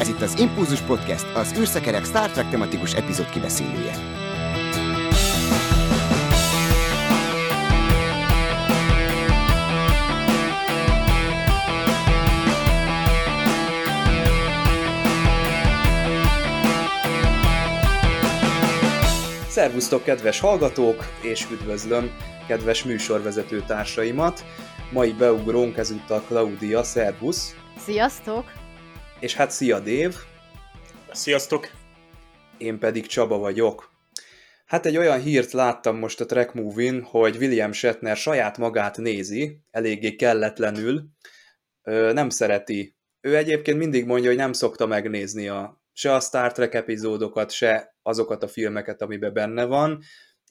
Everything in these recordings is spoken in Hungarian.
Ez itt az Impulzus Podcast, az űrszekerek Star Trek tematikus epizód kibeszélője. Szervusztok, kedves hallgatók, és üdvözlöm kedves műsorvezető társaimat. Mai beugrónk ezúttal Claudia, szervusz! Sziasztok! És hát szia Dév! Sziasztok! Én pedig Csaba vagyok. Hát egy olyan hírt láttam most a Track Movie-n, hogy William Shatner saját magát nézi, eléggé kelletlenül, nem szereti. Ő egyébként mindig mondja, hogy nem szokta megnézni a, se a Star Trek epizódokat, se azokat a filmeket, amiben benne van.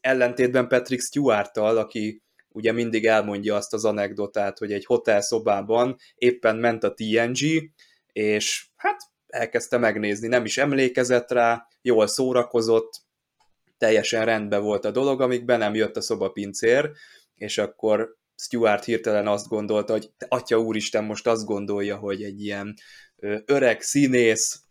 Ellentétben Patrick Stewart-tal, aki ugye mindig elmondja azt az anekdotát, hogy egy hotel szobában éppen ment a TNG, és hát elkezdte megnézni, nem is emlékezett rá, jól szórakozott, teljesen rendben volt a dolog, amíg be nem jött a szobapincér, és akkor Stuart hirtelen azt gondolta, hogy atya úristen most azt gondolja, hogy egy ilyen öreg színész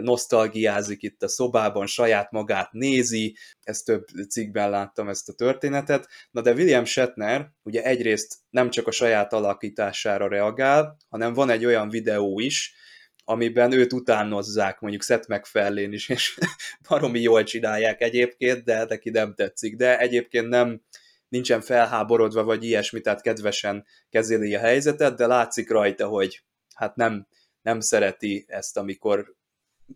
nosztalgiázik itt a szobában, saját magát nézi, ezt több cikkben láttam ezt a történetet. Na de William Shatner ugye egyrészt nem csak a saját alakítására reagál, hanem van egy olyan videó is, amiben őt utánozzák, mondjuk Seth MacFarlane is, és baromi jól csinálják egyébként, de neki nem tetszik. De egyébként nem, nincsen felháborodva, vagy ilyesmi, tehát kedvesen kezeli a helyzetet, de látszik rajta, hogy hát nem, nem szereti ezt, amikor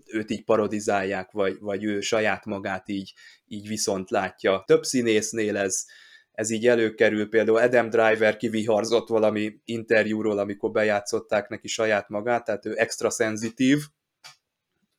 őt így parodizálják, vagy, vagy ő saját magát így, így viszont látja. Több színésznél ez, ez így előkerül, például Adam Driver kiviharzott valami interjúról, amikor bejátszották neki saját magát, tehát ő extra szenzitív.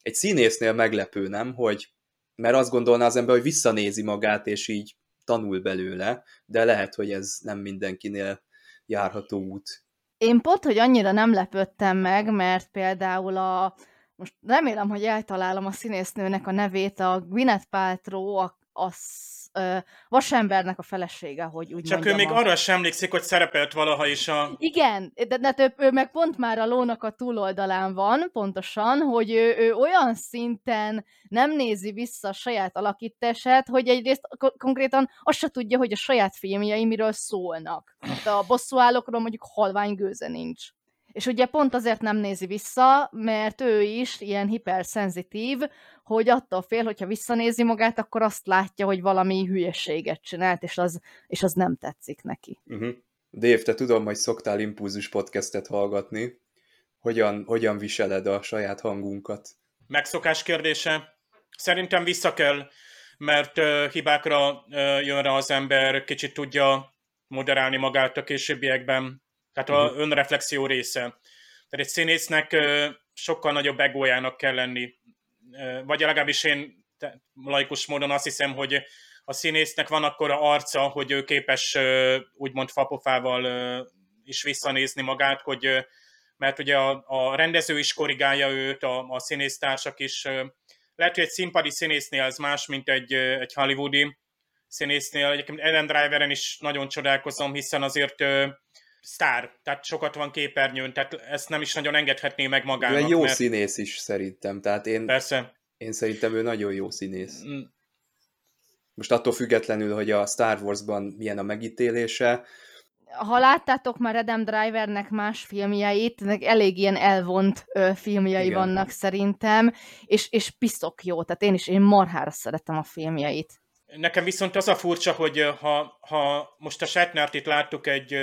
Egy színésznél meglepő, nem, hogy mert azt gondolná az ember, hogy visszanézi magát, és így tanul belőle, de lehet, hogy ez nem mindenkinél járható út. Én pont, hogy annyira nem lepődtem meg, mert például a, most remélem, hogy eltalálom a színésznőnek a nevét, a Gwyneth Paltrow, a, a ö, vasembernek a felesége, hogy úgy Csak mondjam, ő még a... arra sem emlékszik, hogy szerepelt valaha is a... Igen, de, de ő, ő meg pont már a lónak a túloldalán van, pontosan, hogy ő, ő olyan szinten nem nézi vissza a saját alakítását, hogy egyrészt konkrétan azt se tudja, hogy a saját filmjei miről szólnak. De a bosszúállókról mondjuk halvány gőze nincs. És ugye pont azért nem nézi vissza, mert ő is ilyen hiperszenzitív, hogy attól fél, hogyha visszanézi magát, akkor azt látja, hogy valami hülyeséget csinált, és az, és az nem tetszik neki. Uh-huh. Dave, te tudom, hogy szoktál impulzus podcastet hallgatni. Hogyan, hogyan viseled a saját hangunkat? Megszokás kérdése. Szerintem vissza kell, mert uh, hibákra uh, jön rá az ember, kicsit tudja moderálni magát a későbbiekben. Tehát a uh-huh. önreflexió része. Tehát egy színésznek sokkal nagyobb egójának kell lenni. Vagy legalábbis én laikus módon azt hiszem, hogy a színésznek van akkor a arca, hogy ő képes úgymond fapofával is visszanézni magát, hogy mert ugye a, a rendező is korrigálja őt, a, a színésztársak is. Lehet, hogy egy színpadi színésznél ez más, mint egy, egy hollywoodi színésznél. Egyébként Ellen Driveren is nagyon csodálkozom, hiszen azért sztár, tehát sokat van képernyőn, tehát ezt nem is nagyon engedhetné meg magának. Ő egy jó mert... színész is szerintem, tehát én, Persze. én szerintem ő nagyon jó színész. Mm. Most attól függetlenül, hogy a Star Wars-ban milyen a megítélése, ha láttátok már Adam Drivernek más filmjeit, elég ilyen elvont ö, filmjei Igen. vannak szerintem, és, és piszok jó, tehát én is én marhára szeretem a filmjeit. Nekem viszont az a furcsa, hogy ha, ha most a Shatnert itt láttuk egy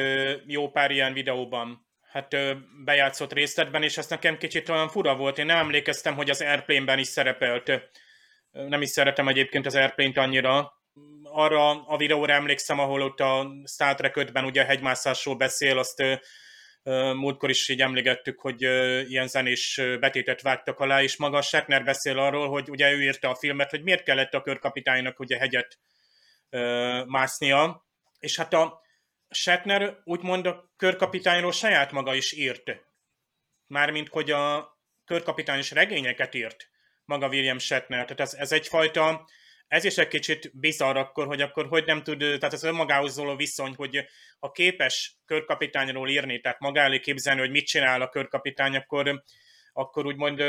jó pár ilyen videóban, hát bejátszott részletben, és ez nekem kicsit olyan fura volt. Én nem emlékeztem, hogy az Airplane-ben is szerepelt. Nem is szeretem egyébként az Airplane-t annyira. Arra a videóra emlékszem, ahol ott a Star Trek 5-ben ugye a hegymászásról beszél, azt múltkor is így emlégettük, hogy ilyen zenés betétet vágtak alá, és maga Shatner beszél arról, hogy ugye ő írta a filmet, hogy miért kellett a körkapitánynak ugye hegyet másznia, és hát a Shatner úgymond a körkapitányról saját maga is írt. Mármint, hogy a körkapitány is regényeket írt maga William Shatner. Tehát ez, ez egyfajta ez is egy kicsit bizarr akkor, hogy akkor hogy nem tud, tehát az önmagához szóló viszony, hogy ha képes körkapitányról írni, tehát magá elé képzelni, hogy mit csinál a körkapitány, akkor akkor úgymond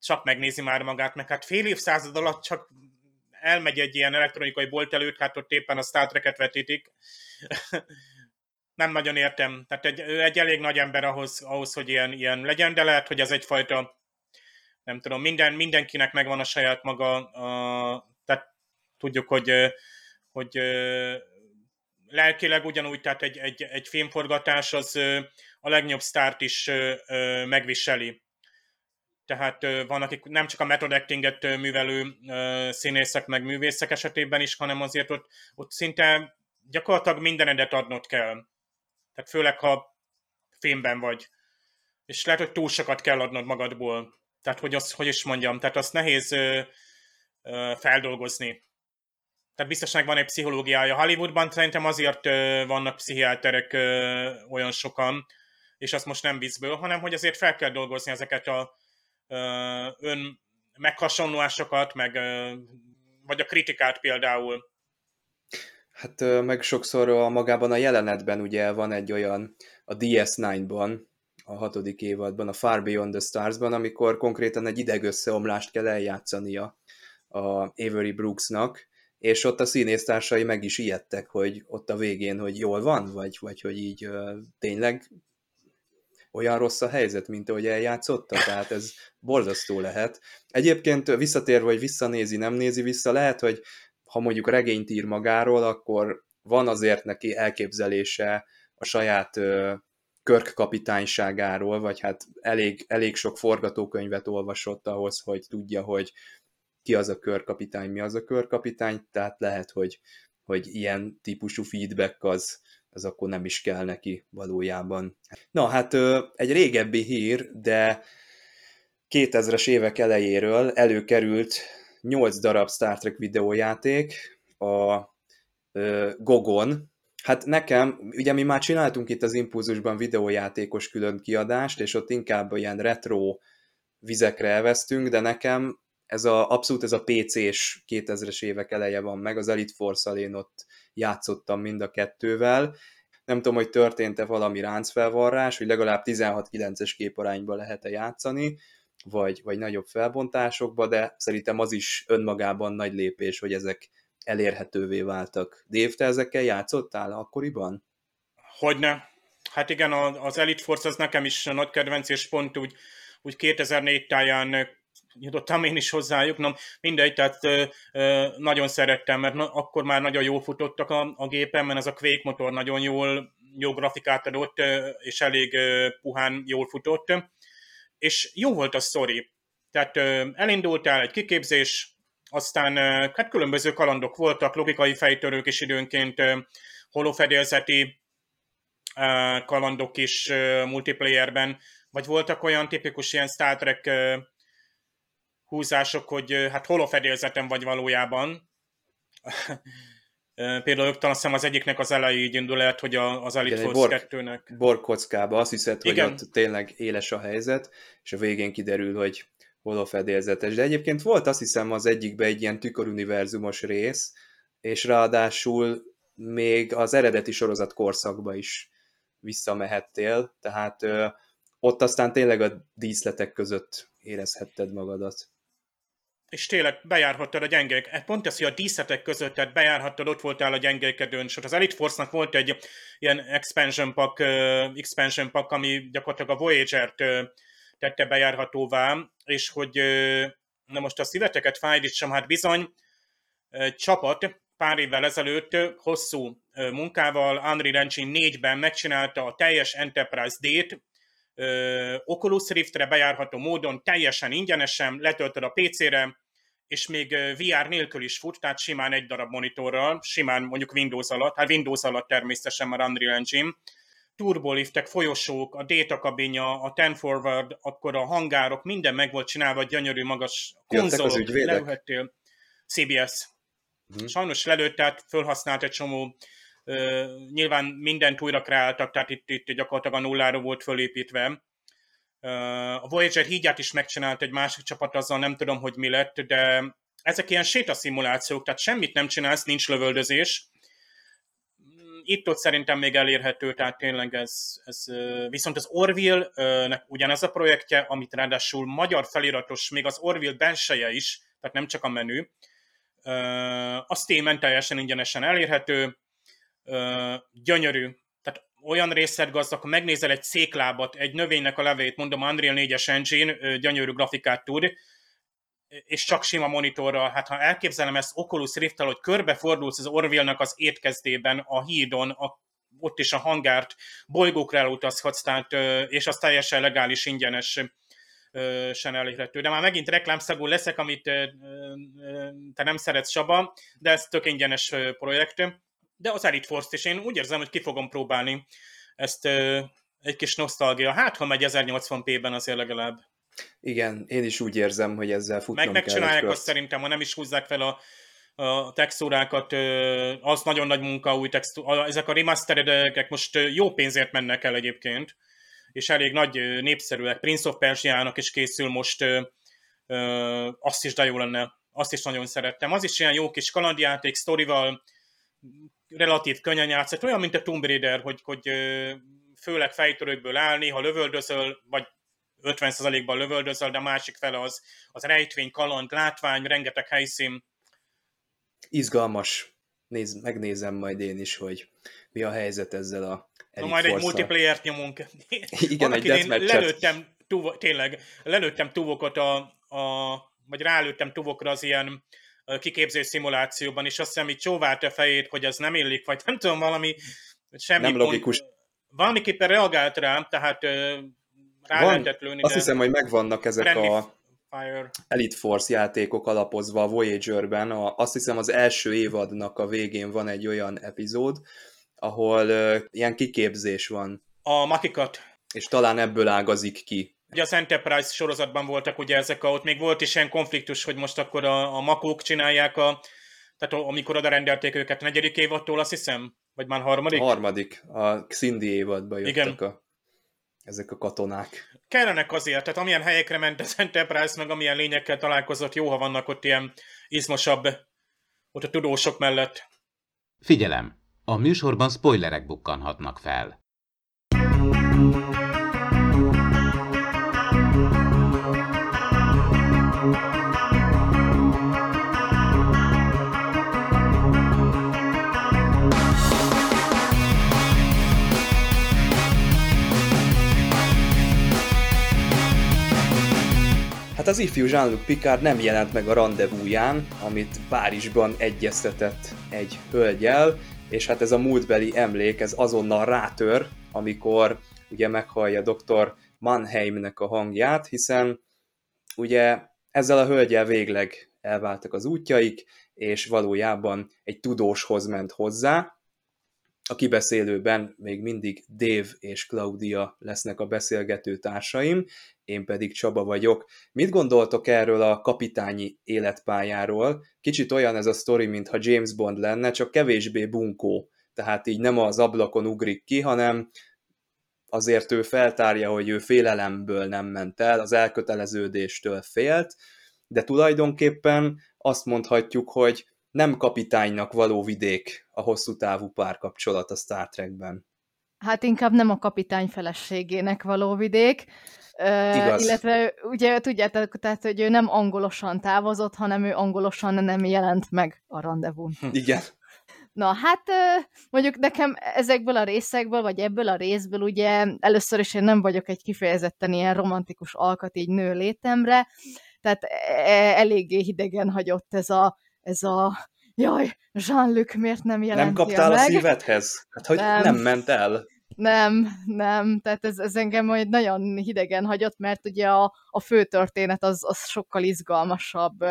csak megnézi már magát, meg hát fél évszázad alatt csak elmegy egy ilyen elektronikai bolt előtt, hát ott éppen a Star Trek-et vetítik. nem nagyon értem. Tehát egy, egy elég nagy ember ahhoz, ahhoz hogy ilyen, ilyen legyen, de lehet, hogy ez egyfajta, nem tudom, minden, mindenkinek megvan a saját maga, a, tudjuk, hogy, hogy lelkileg ugyanúgy, tehát egy, egy, egy filmforgatás az a legnagyobb sztárt is megviseli. Tehát van, akik nem csak a method actinget művelő színészek meg művészek esetében is, hanem azért ott, ott szinte gyakorlatilag mindenedet adnod kell. Tehát főleg, ha filmben vagy. És lehet, hogy túl sokat kell adnod magadból. Tehát, hogy, azt, hogy is mondjam, tehát azt nehéz ö, ö, feldolgozni. Tehát biztos van egy pszichológiája. Hollywoodban szerintem azért ö, vannak pszichiáterek ö, olyan sokan, és azt most nem vízből, hanem hogy azért fel kell dolgozni ezeket a ö, ön meghasonlásokat, meg ö, vagy a kritikát például. Hát meg sokszor a magában a jelenetben ugye van egy olyan a DS9-ban, a hatodik évadban, a Far Beyond the Stars-ban, amikor konkrétan egy idegösszeomlást kell eljátszania a Avery Brooksnak, és ott a színésztársai meg is ijedtek, hogy ott a végén, hogy jól van, vagy, vagy hogy így uh, tényleg olyan rossz a helyzet, mint ahogy eljátszotta, tehát ez borzasztó lehet. Egyébként visszatérve, hogy visszanézi, nem nézi vissza, lehet, hogy ha mondjuk regényt ír magáról, akkor van azért neki elképzelése a saját ö, Körk kapitányságáról, vagy hát elég, elég sok forgatókönyvet olvasott ahhoz, hogy tudja, hogy ki az a körkapitány, mi az a körkapitány, tehát lehet, hogy, hogy ilyen típusú feedback az, az akkor nem is kell neki valójában. Na hát egy régebbi hír, de 2000-es évek elejéről előkerült 8 darab Star Trek videójáték a Gogon. Hát nekem, ugye mi már csináltunk itt az Impulzusban videójátékos külön kiadást, és ott inkább ilyen retro vizekre elvesztünk, de nekem ez a, abszolút ez a PC-s 2000-es évek eleje van meg, az Elite Force-al én ott játszottam mind a kettővel, nem tudom, hogy történt-e valami ráncfelvarrás, hogy legalább 16-9-es képarányba lehet-e játszani, vagy, vagy nagyobb felbontásokba, de szerintem az is önmagában nagy lépés, hogy ezek elérhetővé váltak. Dave, te ezekkel játszottál akkoriban? Hogyne. Hát igen, az Elite Force az nekem is nagy kedvenc, és pont úgy, úgy 2004 táján jutottam én is hozzájuk, na mindegy, tehát ö, ö, nagyon szerettem, mert na, akkor már nagyon jól futottak a, a gépen, mert ez a Quake motor nagyon jól, jó grafikát adott, ö, és elég ö, puhán jól futott és jó volt a sztori. Tehát elindultál egy kiképzés, aztán hát különböző kalandok voltak, logikai fejtörők is időnként, holofedélzeti kalandok is multiplayerben, vagy voltak olyan tipikus ilyen Star Trek húzások, hogy hát holofedélzeten vagy valójában. Például talán azt hiszem az egyiknek az elejé így indul el, hogy az Elite Igen, Force 2-nek. Borkockába azt hiszed, hogy Igen. ott tényleg éles a helyzet, és a végén kiderül, hogy holofedélzetes. De egyébként volt azt hiszem az egyikbe egy ilyen tüköruniverzumos rész, és ráadásul még az eredeti sorozat korszakba is visszamehettél, tehát ö, ott aztán tényleg a díszletek között érezhetted magadat és tényleg bejárhattad a gyengék. E, pont ez, hogy a díszetek között, tehát bejárhattad, ott voltál a gyengékedőn, és az Elite Force-nak volt egy ilyen expansion pack, uh, expansion pack ami gyakorlatilag a Voyager-t uh, tette bejárhatóvá, és hogy uh, na most a szíveteket fájdítsam, hát bizony uh, csapat pár évvel ezelőtt hosszú munkával Unreal Engine 4-ben megcsinálta a teljes Enterprise D-t, Oculus Riftre bejárható módon teljesen ingyenesen, letöltöd a PC-re, és még VR nélkül is fut, tehát simán egy darab monitorral, simán mondjuk Windows alatt, hát Windows alatt természetesen már Unreal Engine, turboliftek, folyosók, a data kabinja, a ten forward, akkor a hangárok, minden meg volt csinálva, gyönyörű magas konzolok, lelőhettél. CBS. Hmm. Sajnos lelőtt, tehát felhasznált egy csomó nyilván mindent újra kreáltak, tehát itt, itt gyakorlatilag a nullára volt fölépítve. A Voyager hídját is megcsinált egy másik csapat, azzal nem tudom, hogy mi lett, de ezek ilyen sétaszimulációk, tehát semmit nem csinálsz, nincs lövöldözés. itt-ott szerintem még elérhető, tehát tényleg ez, ez viszont az Orville-nek ugyanez a projektje, amit ráadásul magyar feliratos, még az Orville benseje is, tehát nem csak a menü, a Steam-en teljesen ingyenesen elérhető, gyönyörű, olyan részletgazdag, ha megnézel egy széklábat, egy növénynek a levét, mondom Unreal 4-es engine, gyönyörű grafikát tud, és csak sima monitorral, hát ha elképzelem ezt Oculus rift hogy körbefordulsz az Orville-nak az étkezdében, a hídon, a, ott is a hangárt, bolygókra elutazhatsz, tehát, és az teljesen legális, ingyenes sen elérhető. De már megint reklámszagú leszek, amit te nem szeretsz, Saba, de ez tök ingyenes projekt. De az Elite Force-t is én úgy érzem, hogy ki fogom próbálni ezt egy kis nosztalgia. Hát, ha megy 1080p-ben azért legalább. Igen, én is úgy érzem, hogy ezzel futnom Meg megcsinálják azt szerintem, ha nem is húzzák fel a, a textúrákat, az nagyon nagy munka, új textúra, ezek a remasteredek most jó pénzért mennek el egyébként, és elég nagy népszerűek. Prince of Persia-nak is készül most, azt is de jó lenne, azt is nagyon szerettem. Az is ilyen jó kis kalandjáték, sztorival, relatív könnyen játszott, olyan, mint a Tomb Raider, hogy, hogy főleg fejtörőkből állni, ha lövöldözöl, vagy 50%-ban lövöldözöl, de a másik fele az, az rejtvény, kaland, látvány, rengeteg helyszín. Izgalmas. Néz, megnézem majd én is, hogy mi a helyzet ezzel a Na majd egy multiplayer-t nyomunk. Igen, egy én lelőttem, tuvo, tényleg, lelőttem tuvokat a, a, vagy rálőttem tuvokra az ilyen kiképző szimulációban, és azt hiszem, hogy csóvált a fejét, hogy az nem illik, vagy nem tudom, valami semmi nem logikus. Pont, valamiképpen reagált rám, tehát rá Van, lehetett lőni. Azt hiszem, hogy megvannak ezek a Fire. Elite Force játékok alapozva a Voyager-ben. A, azt hiszem az első évadnak a végén van egy olyan epizód, ahol uh, ilyen kiképzés van. A makikat. És talán ebből ágazik ki. Ugye az Enterprise sorozatban voltak ugye ezek, a, ott még volt is ilyen konfliktus, hogy most akkor a, a makók csinálják a, tehát amikor oda rendelték őket a negyedik évadtól, azt hiszem? Vagy már harmadik? A harmadik. A Xindi évadban jöttek Igen. a ezek a katonák. Kellenek azért, tehát amilyen helyekre ment az Enterprise, meg amilyen lényekkel találkozott, jó, ha vannak ott ilyen izmosabb, ott a tudósok mellett. Figyelem! A műsorban spoilerek bukkanhatnak fel. Hát az ifjú Jean-Luc Picard nem jelent meg a rendezvúján, amit Párizsban egyeztetett egy hölgyel, és hát ez a múltbeli emlék, ez azonnal rátör, amikor ugye meghallja dr. Mannheimnek a hangját, hiszen ugye ezzel a hölgyel végleg elváltak az útjaik, és valójában egy tudóshoz ment hozzá, a kibeszélőben még mindig Dave és Claudia lesznek a beszélgető társaim, én pedig Csaba vagyok. Mit gondoltok erről a kapitányi életpályáról? Kicsit olyan ez a sztori, mintha James Bond lenne, csak kevésbé bunkó. Tehát így nem az ablakon ugrik ki, hanem azért ő feltárja, hogy ő félelemből nem ment el, az elköteleződéstől félt, de tulajdonképpen azt mondhatjuk, hogy nem kapitánynak való vidék a hosszú távú párkapcsolat a Star Trekben. Hát inkább nem a kapitány feleségének való vidék. Igaz. illetve ugye tudjátok, tehát, hogy ő nem angolosan távozott, hanem ő angolosan nem jelent meg a rendezvún. Igen. Na hát mondjuk nekem ezekből a részekből, vagy ebből a részből ugye először is én nem vagyok egy kifejezetten ilyen romantikus alkat így nő létemre, tehát e, eléggé hidegen hagyott ez a, ez a jaj, Jean-Luc miért nem jelenti Nem kaptál meg? a szívedhez? Hát, hogy nem, nem ment el? Nem, nem, tehát ez, ez engem majd nagyon hidegen hagyott, mert ugye a, a fő történet az, az sokkal izgalmasabb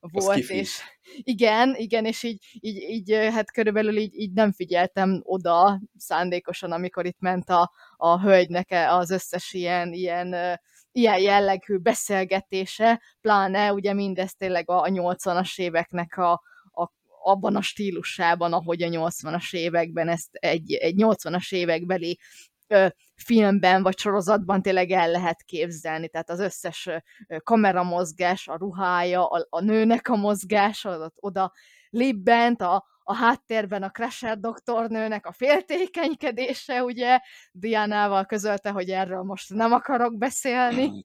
volt, és igen, igen, és így, így, így hát körülbelül így, így nem figyeltem oda szándékosan, amikor itt ment a, a hölgynek e, az összes ilyen, ilyen ilyen jellegű beszélgetése, pláne ugye mindez tényleg a, a 80-as éveknek a, a, abban a stílusában, ahogy a 80-as években ezt egy, egy 80-as évekbeli ö, filmben vagy sorozatban tényleg el lehet képzelni, tehát az összes kameramozgás, a ruhája, a, a nőnek a mozgása, oda libbent a, a háttérben a Crusher doktornőnek a féltékenykedése, ugye, Diánával közölte, hogy erről most nem akarok beszélni,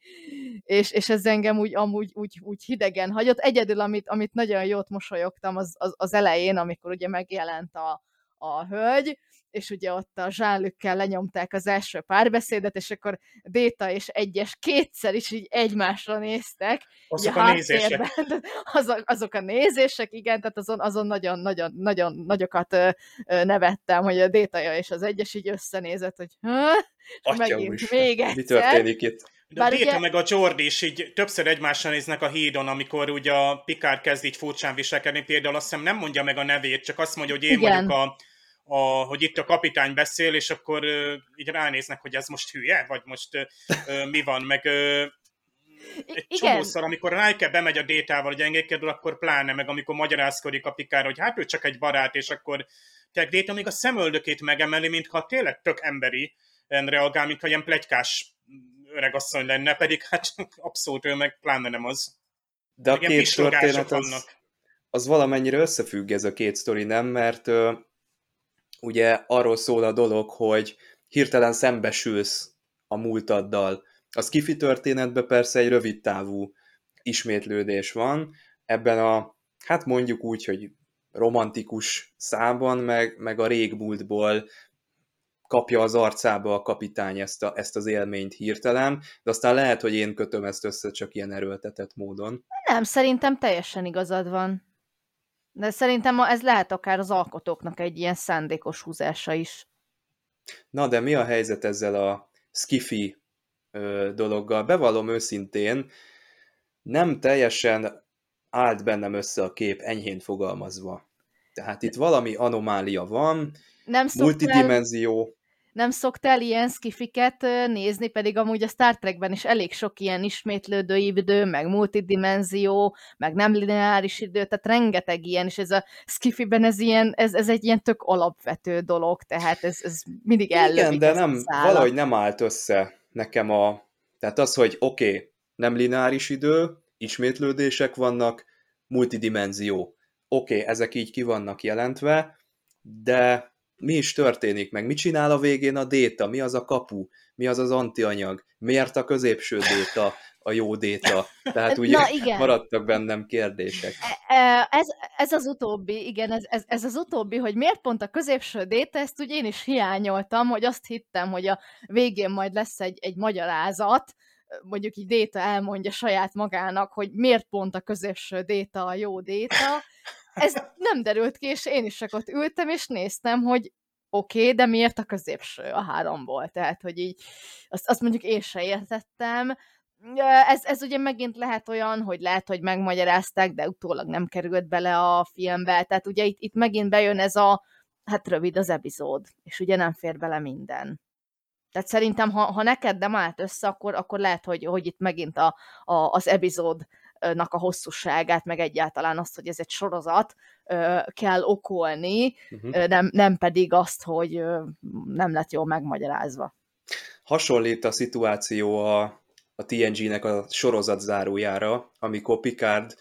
és, és ez engem úgy, amúgy úgy, úgy hidegen hagyott. Egyedül, amit, amit nagyon jót mosolyogtam az, az, az elején, amikor ugye megjelent a, a hölgy, és ugye ott a zsálükkel lenyomták az első párbeszédet, és akkor Déta és egyes kétszer is így egymásra néztek. Azok a, a nézések. Azok, azok a nézések, igen, tehát azon, azon nagyon, nagyon, nagyon nagyokat ö, ö, nevettem, hogy a Détaja és az egyes így összenézett, hogy és megint még egyszer. Mi történik itt? De Bár Déta ugye... meg a Jordi is így többször egymásra néznek a hídon, amikor ugye a Picard kezd így furcsán viselkedni, például azt hiszem nem mondja meg a nevét, csak azt mondja, hogy én Igen. vagyok a a, hogy itt a kapitány beszél, és akkor uh, így ránéznek, hogy ez most hülye, vagy most uh, mi van, meg uh, egy Igen. csomószor, amikor Riker bemegy a détával, hogy engedkedül, akkor pláne, meg amikor magyarázkodik a Pikár, hogy hát ő csak egy barát, és akkor tényleg Déta még a szemöldökét megemeli, mintha tényleg tök emberi reagál, mintha ilyen plegykás öregasszony lenne, pedig hát abszolút ő meg pláne nem az. De a két történet az, az valamennyire összefügg ez a két sztori, nem? Mert ugye arról szól a dolog, hogy hirtelen szembesülsz a múltaddal. A skifi történetben persze egy rövid távú ismétlődés van, ebben a, hát mondjuk úgy, hogy romantikus számban, meg, meg a régmúltból kapja az arcába a kapitány ezt, a, ezt az élményt hirtelen, de aztán lehet, hogy én kötöm ezt össze csak ilyen erőltetett módon. Nem, szerintem teljesen igazad van. De szerintem ez lehet akár az alkotóknak egy ilyen szándékos húzása is. Na, de mi a helyzet ezzel a skifi ö, dologgal? Bevallom őszintén, nem teljesen állt bennem össze a kép, enyhén fogalmazva. Tehát itt valami anomália van, nem multidimenzió nem szoktál ilyen skifiket nézni, pedig amúgy a Star Trekben is elég sok ilyen ismétlődő idő, meg multidimenzió, meg nem lineáris idő, tehát rengeteg ilyen, és ez a skifiben ez, ilyen, ez, ez egy ilyen tök alapvető dolog, tehát ez, ez mindig ellövik Igen, de nem, valahogy nem állt össze nekem a... Tehát az, hogy oké, okay, nem lineáris idő, ismétlődések vannak, multidimenzió. Oké, okay, ezek így ki vannak jelentve, de mi is történik, meg mit csinál a végén a déta, mi az a kapu, mi az az antianyag, miért a középső déta a jó déta. Tehát ugye Na, igen. maradtak bennem kérdések. E, e, ez, ez az utóbbi, igen, ez, ez, ez az utóbbi, hogy miért pont a középső déta, ezt ugye én is hiányoltam, hogy azt hittem, hogy a végén majd lesz egy, egy magyarázat, mondjuk így déta elmondja saját magának, hogy miért pont a középső déta a jó déta, ez nem derült ki, és én is csak ott ültem, és néztem, hogy oké, okay, de miért a középső a háromból? Tehát, hogy így, azt, azt mondjuk én se értettem. Ez, ez ugye megint lehet olyan, hogy lehet, hogy megmagyarázták, de utólag nem került bele a filmbe. Tehát ugye itt, itt megint bejön ez a, hát rövid az epizód, és ugye nem fér bele minden. Tehát szerintem, ha, ha neked nem állt össze, akkor, akkor lehet, hogy, hogy itt megint a, a, az epizód nak a hosszúságát, meg egyáltalán azt, hogy ez egy sorozat, kell okolni, uh-huh. nem, nem pedig azt, hogy nem lett jól megmagyarázva. Hasonlít a szituáció a, a TNG-nek a sorozat zárójára, amikor Picard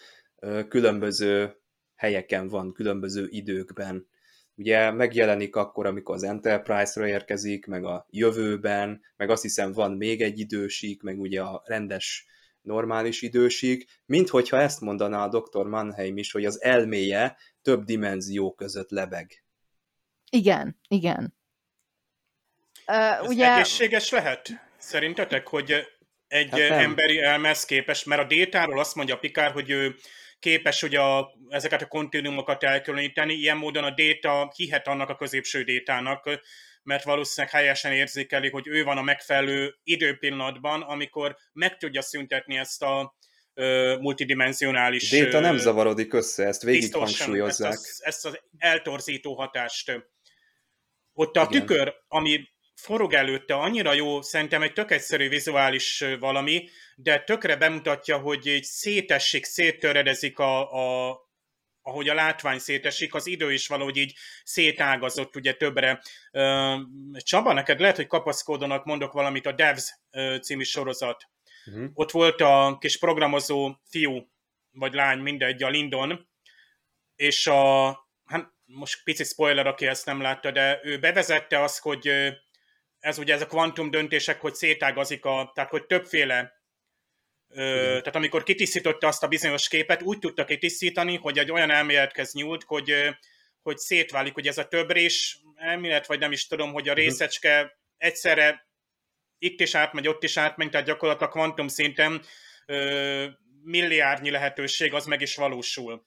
különböző helyeken van, különböző időkben. Ugye megjelenik akkor, amikor az Enterprise-ra érkezik, meg a jövőben, meg azt hiszem van még egy idősík, meg ugye a rendes normális idősig, mint hogyha ezt mondaná a dr. Mannheim is, hogy az elméje több dimenzió között lebeg. Igen, igen. Uh, Ez ugye... egészséges lehet? Szerintetek, hogy egy hát emberi elmez képes, mert a détáról azt mondja Pikár, hogy ő képes hogy a, ezeket a kontinuumokat elkülöníteni, ilyen módon a déta hihet annak a középső détának, mert valószínűleg helyesen érzékeli, hogy ő van a megfelelő időpillanatban, amikor meg tudja szüntetni ezt a uh, multidimensionális... Déta nem zavarodik össze, ezt végig hangsúlyozzák. Ezt az, ezt az eltorzító hatást. Ott a Igen. tükör, ami forog előtte, annyira jó, szerintem egy tök egyszerű vizuális valami, de tökre bemutatja, hogy egy szétesik, széttöredezik a, a, ahogy a látvány szétesik, az idő is valahogy így szétágazott ugye többre. Csaba, neked lehet, hogy kapaszkódonak mondok valamit, a Devs című sorozat. Uh-huh. Ott volt a kis programozó fiú, vagy lány, mindegy, a Lindon, és a, hát most pici spoiler, aki ezt nem látta, de ő bevezette azt, hogy ez ugye ez a kvantum döntések, hogy szétágazik a, tehát hogy többféle Ö, tehát amikor kitisztította azt a bizonyos képet, úgy tudta kitisztítani, hogy egy olyan elmélethez nyúlt, hogy, hogy szétválik, hogy ez a többrés elmélet, vagy nem is tudom, hogy a mhm. részecske egyszerre itt is átmegy, ott is átmegy, tehát gyakorlatilag kvantum szinten ö, milliárdnyi lehetőség az meg is valósul.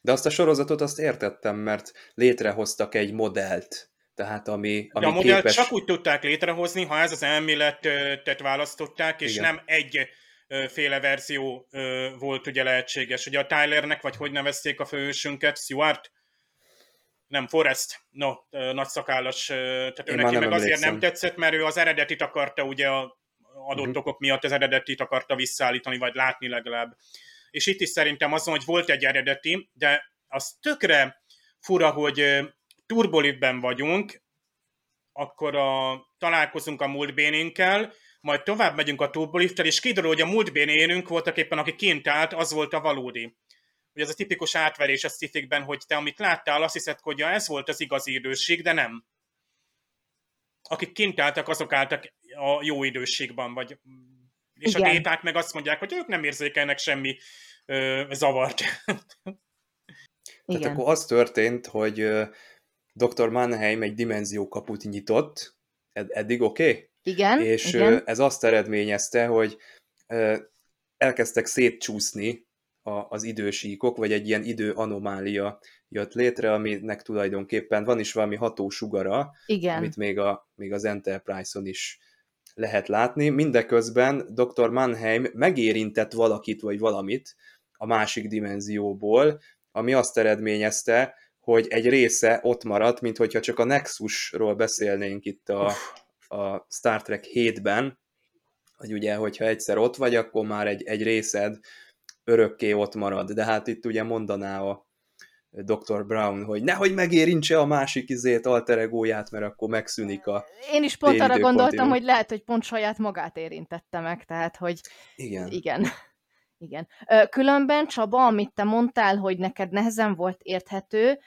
De azt a sorozatot azt értettem, mert létrehoztak egy modellt, tehát ami, ami De a modellt képes... csak úgy tudták létrehozni, ha ez az elméletet választották, és Igen. nem egy féle verzió volt ugye lehetséges. Ugye a Tylernek, vagy hogy nevezték a főhősünket, Stuart? Nem, Forrest, no, nagy szakállas, tehát ő neki meg azért emlékszem. nem tetszett, mert ő az eredetit akarta ugye a adott uh-huh. okok miatt az eredetit akarta visszaállítani, vagy látni legalább. És itt is szerintem az hogy volt egy eredeti, de az tökre fura, hogy turbolitben vagyunk, akkor a, találkozunk a múltbénénkkel, majd tovább megyünk a turboliftel, és kiderül, hogy a múltbén élünk voltak éppen, aki kint állt, az volt a valódi. Ugye ez a tipikus átverés a szifikben, hogy te amit láttál, azt hiszed, hogy ja, ez volt az igazi időség, de nem. Akik kint álltak, azok álltak a jó időségben, vagy és Igen. a déták meg azt mondják, hogy ők nem érzékelnek semmi ö, zavart. Igen. Tehát akkor az történt, hogy dr. Mannheim egy dimenziókaput nyitott, Ed- eddig oké? Okay? Igen. És igen. ez azt eredményezte, hogy elkezdtek szétcsúszni az idősíkok, vagy egy ilyen időanomália jött létre, aminek tulajdonképpen van is valami hatósugara, Igen. amit még, a, még az Enterprise-on is lehet látni. Mindeközben dr. Mannheim megérintett valakit vagy valamit a másik dimenzióból, ami azt eredményezte, hogy egy része ott maradt, mint hogyha csak a Nexusról beszélnénk itt a, a Star Trek 7-ben, hogy ugye, hogyha egyszer ott vagy, akkor már egy, egy részed örökké ott marad. De hát itt ugye mondaná a Dr. Brown, hogy nehogy megérintse a másik izét, alteregóját, mert akkor megszűnik a Én is pont arra gondoltam, hogy lehet, hogy pont saját magát érintette meg, tehát, hogy igen. igen. Igen. Különben, Csaba, amit te mondtál, hogy neked nehezen volt érthető,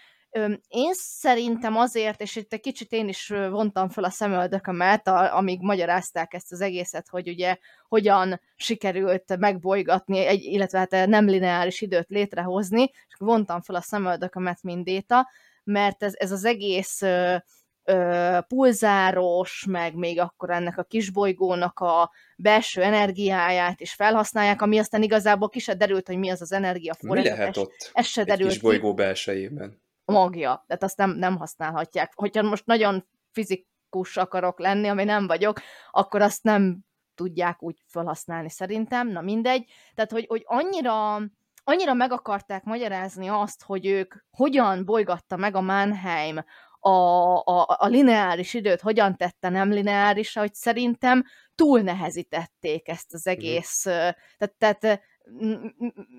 én szerintem azért, és itt egy kicsit én is vontam fel a szemöldökömet, amíg magyarázták ezt az egészet, hogy ugye hogyan sikerült megbolygatni, egy, illetve hát nem lineáris időt létrehozni, és vontam fel a szemöldökömet mindéta, mert ez, ez az egész ö, ö, pulzáros, meg még akkor ennek a kisbolygónak a belső energiáját is felhasználják, ami aztán igazából ki se derült, hogy mi az az energiaforrás. Mi lehet ott ez se egy derült kisbolygó belsejében? Magja, tehát azt nem, nem használhatják. Hogyha most nagyon fizikus akarok lenni, ami nem vagyok, akkor azt nem tudják úgy felhasználni szerintem, na mindegy. Tehát, hogy, hogy annyira, annyira meg akarták magyarázni azt, hogy ők hogyan bolygatta meg a Mannheim a, a, a lineáris időt, hogyan tette nem lineáris, hogy szerintem túl nehezítették ezt az mhm. egész, mm. tehát, tehát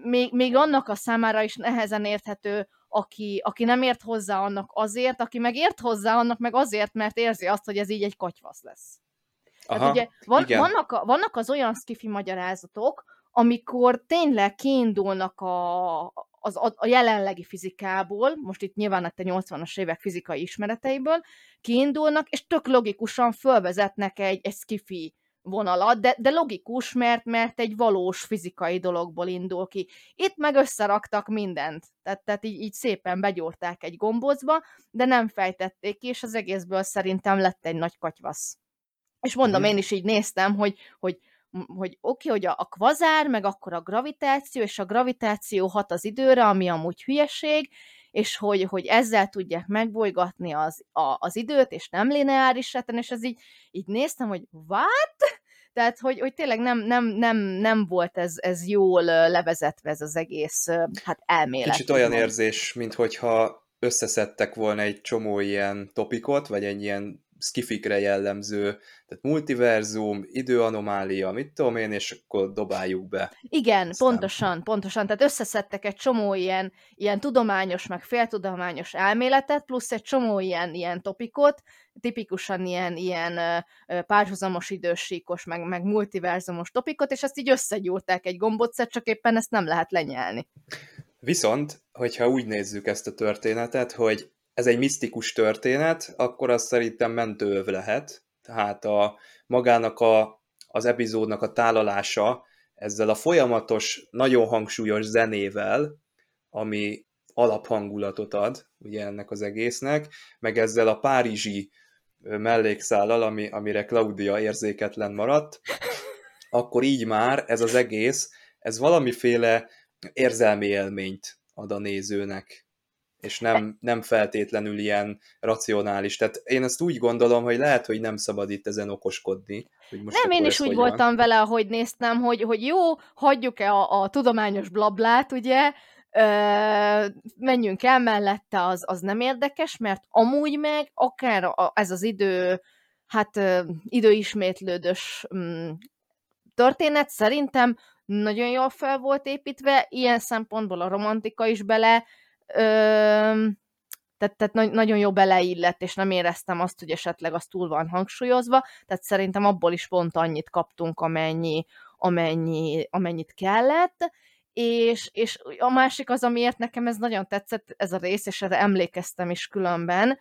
még, még annak a számára is nehezen érthető, aki, aki nem ért hozzá annak azért, aki meg ért hozzá annak meg azért, mert érzi azt, hogy ez így egy katyvasz lesz. Aha, Tehát ugye van, vannak, a, vannak az olyan skifi magyarázatok, amikor tényleg kiindulnak a, az, a, a jelenlegi fizikából, most itt nyilván a 80-as évek fizikai ismereteiből, kiindulnak, és tök logikusan fölvezetnek egy, egy skifi vonalat, de, de logikus, mert, mert egy valós fizikai dologból indul ki. Itt meg összeraktak mindent, tehát, tehát így, így szépen begyúrták egy gombócba, de nem fejtették ki, és az egészből szerintem lett egy nagy katyvasz. És mondom, én is így néztem, hogy, hogy hogy oké, okay, hogy a, a kvazár, meg akkor a gravitáció, és a gravitáció hat az időre, ami amúgy hülyeség, és hogy, hogy ezzel tudják megbolygatni az, a, az időt, és nem lineáris tenni, és ez így, így néztem, hogy what? Tehát, hogy, hogy tényleg nem, nem, nem, nem volt ez, ez jól levezetve ez az egész hát elmélet. Kicsit olyan érzés, mintha összeszedtek volna egy csomó ilyen topikot, vagy egy ilyen skifikre jellemző, tehát multiverzum, időanomália, mit tudom én, és akkor dobáljuk be. Igen, Aztán... pontosan, pontosan. Tehát összeszedtek egy csomó ilyen, ilyen tudományos, meg féltudományos elméletet, plusz egy csomó ilyen, ilyen topikot, tipikusan ilyen, ilyen párhuzamos idősíkos, meg, meg multiverzumos topikot, és ezt így összegyúrták egy gombot, csak éppen ezt nem lehet lenyelni. Viszont, hogyha úgy nézzük ezt a történetet, hogy ez egy misztikus történet, akkor az szerintem mentőöv lehet. Tehát a magának a, az epizódnak a tálalása ezzel a folyamatos, nagyon hangsúlyos zenével, ami alaphangulatot ad ugye ennek az egésznek, meg ezzel a párizsi mellékszállal, ami, amire Claudia érzéketlen maradt, akkor így már ez az egész, ez valamiféle érzelmi élményt ad a nézőnek, és nem, nem feltétlenül ilyen racionális. Tehát én ezt úgy gondolom, hogy lehet, hogy nem szabad itt ezen okoskodni. Hogy most nem, én is úgy voltam van. vele, ahogy néztem, hogy, hogy jó, hagyjuk-e a, a tudományos blablát, ugye, ö, menjünk el mellette, az, az nem érdekes, mert amúgy meg akár a, ez az idő, hát ö, időismétlődös mm, történet szerintem nagyon jól fel volt építve, ilyen szempontból a romantika is bele ö, tehát, tehát na- nagyon jó beleillett, és nem éreztem azt, hogy esetleg az túl van hangsúlyozva, tehát szerintem abból is pont annyit kaptunk, amennyi, amennyi, amennyit kellett, és, és a másik az, amiért nekem ez nagyon tetszett, ez a rész, és erre emlékeztem is különben,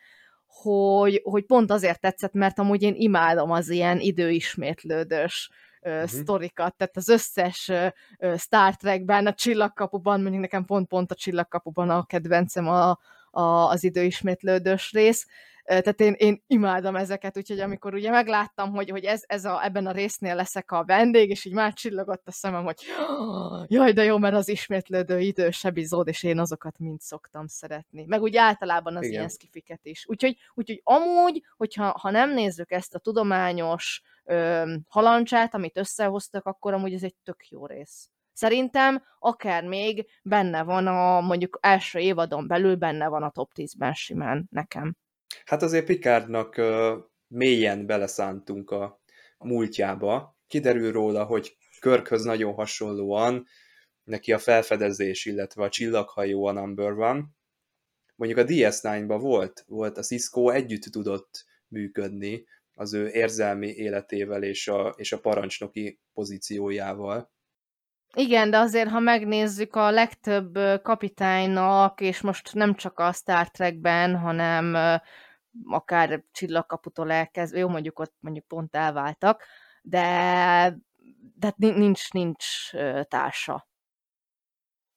hogy, hogy pont azért tetszett, mert amúgy én imádom az ilyen időismétlődős uh-huh. sztorikat, tehát az összes uh, Star Trekben, a Csillagkapuban, mondjuk nekem pont-pont a Csillagkapuban a kedvencem a, a, az időismétlődős rész, tehát én, én imádom ezeket, úgyhogy amikor ugye megláttam, hogy, hogy ez, ez a, ebben a résznél leszek a vendég, és így már csillogott a szemem, hogy jaj, de jó, mert az ismétlődő idős epizód, és én azokat mind szoktam szeretni. Meg úgy általában az Igen. ilyen skifiket is. Úgyhogy, úgyhogy amúgy, hogyha ha nem nézzük ezt a tudományos ö, halancsát, amit összehoztak, akkor amúgy ez egy tök jó rész. Szerintem akár még benne van a mondjuk első évadon belül benne van a top 10-ben simán nekem. Hát azért Picardnak uh, mélyen beleszántunk a, múltjába. Kiderül róla, hogy Körkhöz nagyon hasonlóan neki a felfedezés, illetve a csillaghajó a number one. Mondjuk a DS9-ban volt, volt a Cisco együtt tudott működni az ő érzelmi életével és a, és a parancsnoki pozíciójával. Igen, de azért, ha megnézzük a legtöbb kapitánynak, és most nem csak a Star Trekben, hanem akár csillagkaputól elkezdve, jó, mondjuk ott mondjuk pont elváltak, de, de nincs, nincs társa.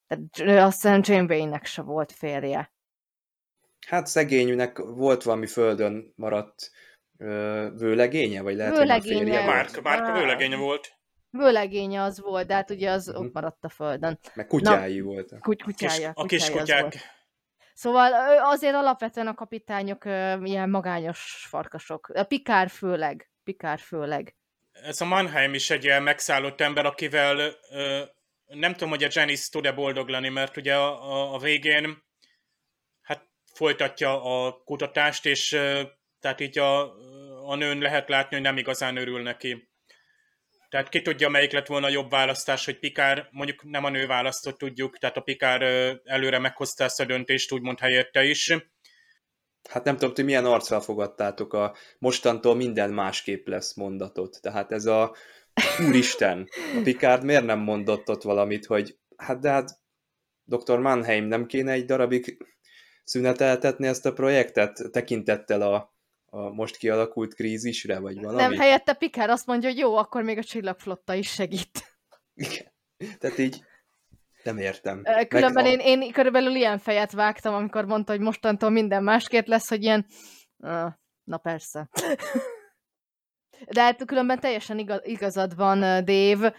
Tehát azt hiszem Jane Wayne-nek se volt férje. Hát szegényűnek volt valami földön maradt vőlegénye, vagy lehet, vőlegénye. hogy a férje. Márk, Márk vőlegénye volt. Vőlegénye az volt, de hát ugye az uh-huh. ott maradt a földön. Meg kutyái Na, volt. Kuty- kutyája, a kis kutyák. Szóval azért alapvetően a kapitányok ilyen magányos farkasok. A Pikár főleg. Pikár főleg. Ez a Mannheim is egy ilyen megszállott ember, akivel nem tudom, hogy a Janice tud-e boldog lenni, mert ugye a, a, a végén hát folytatja a kutatást, és tehát így a, a nőn lehet látni, hogy nem igazán örül neki. Tehát ki tudja, melyik lett volna a jobb választás, hogy Pikár, mondjuk nem a nő választott, tudjuk, tehát a Pikár előre meghozta ezt a döntést, úgymond helyette is. Hát nem tudom, hogy milyen arccal fogadtátok a mostantól minden másképp lesz mondatot. Tehát ez a úristen, a Pikár miért nem mondott ott valamit, hogy hát de hát dr. Mannheim nem kéne egy darabig szüneteltetni ezt a projektet tekintettel a a most kialakult krízisre, vagy valami? Nem, helyette Pikár azt mondja, hogy jó, akkor még a csillagflotta is segít. Igen. Tehát így nem értem. Különben Meg, én, én körülbelül ilyen fejet vágtam, amikor mondta, hogy mostantól minden másképp lesz, hogy ilyen, na persze. De hát különben teljesen igaz, igazad van, Dave.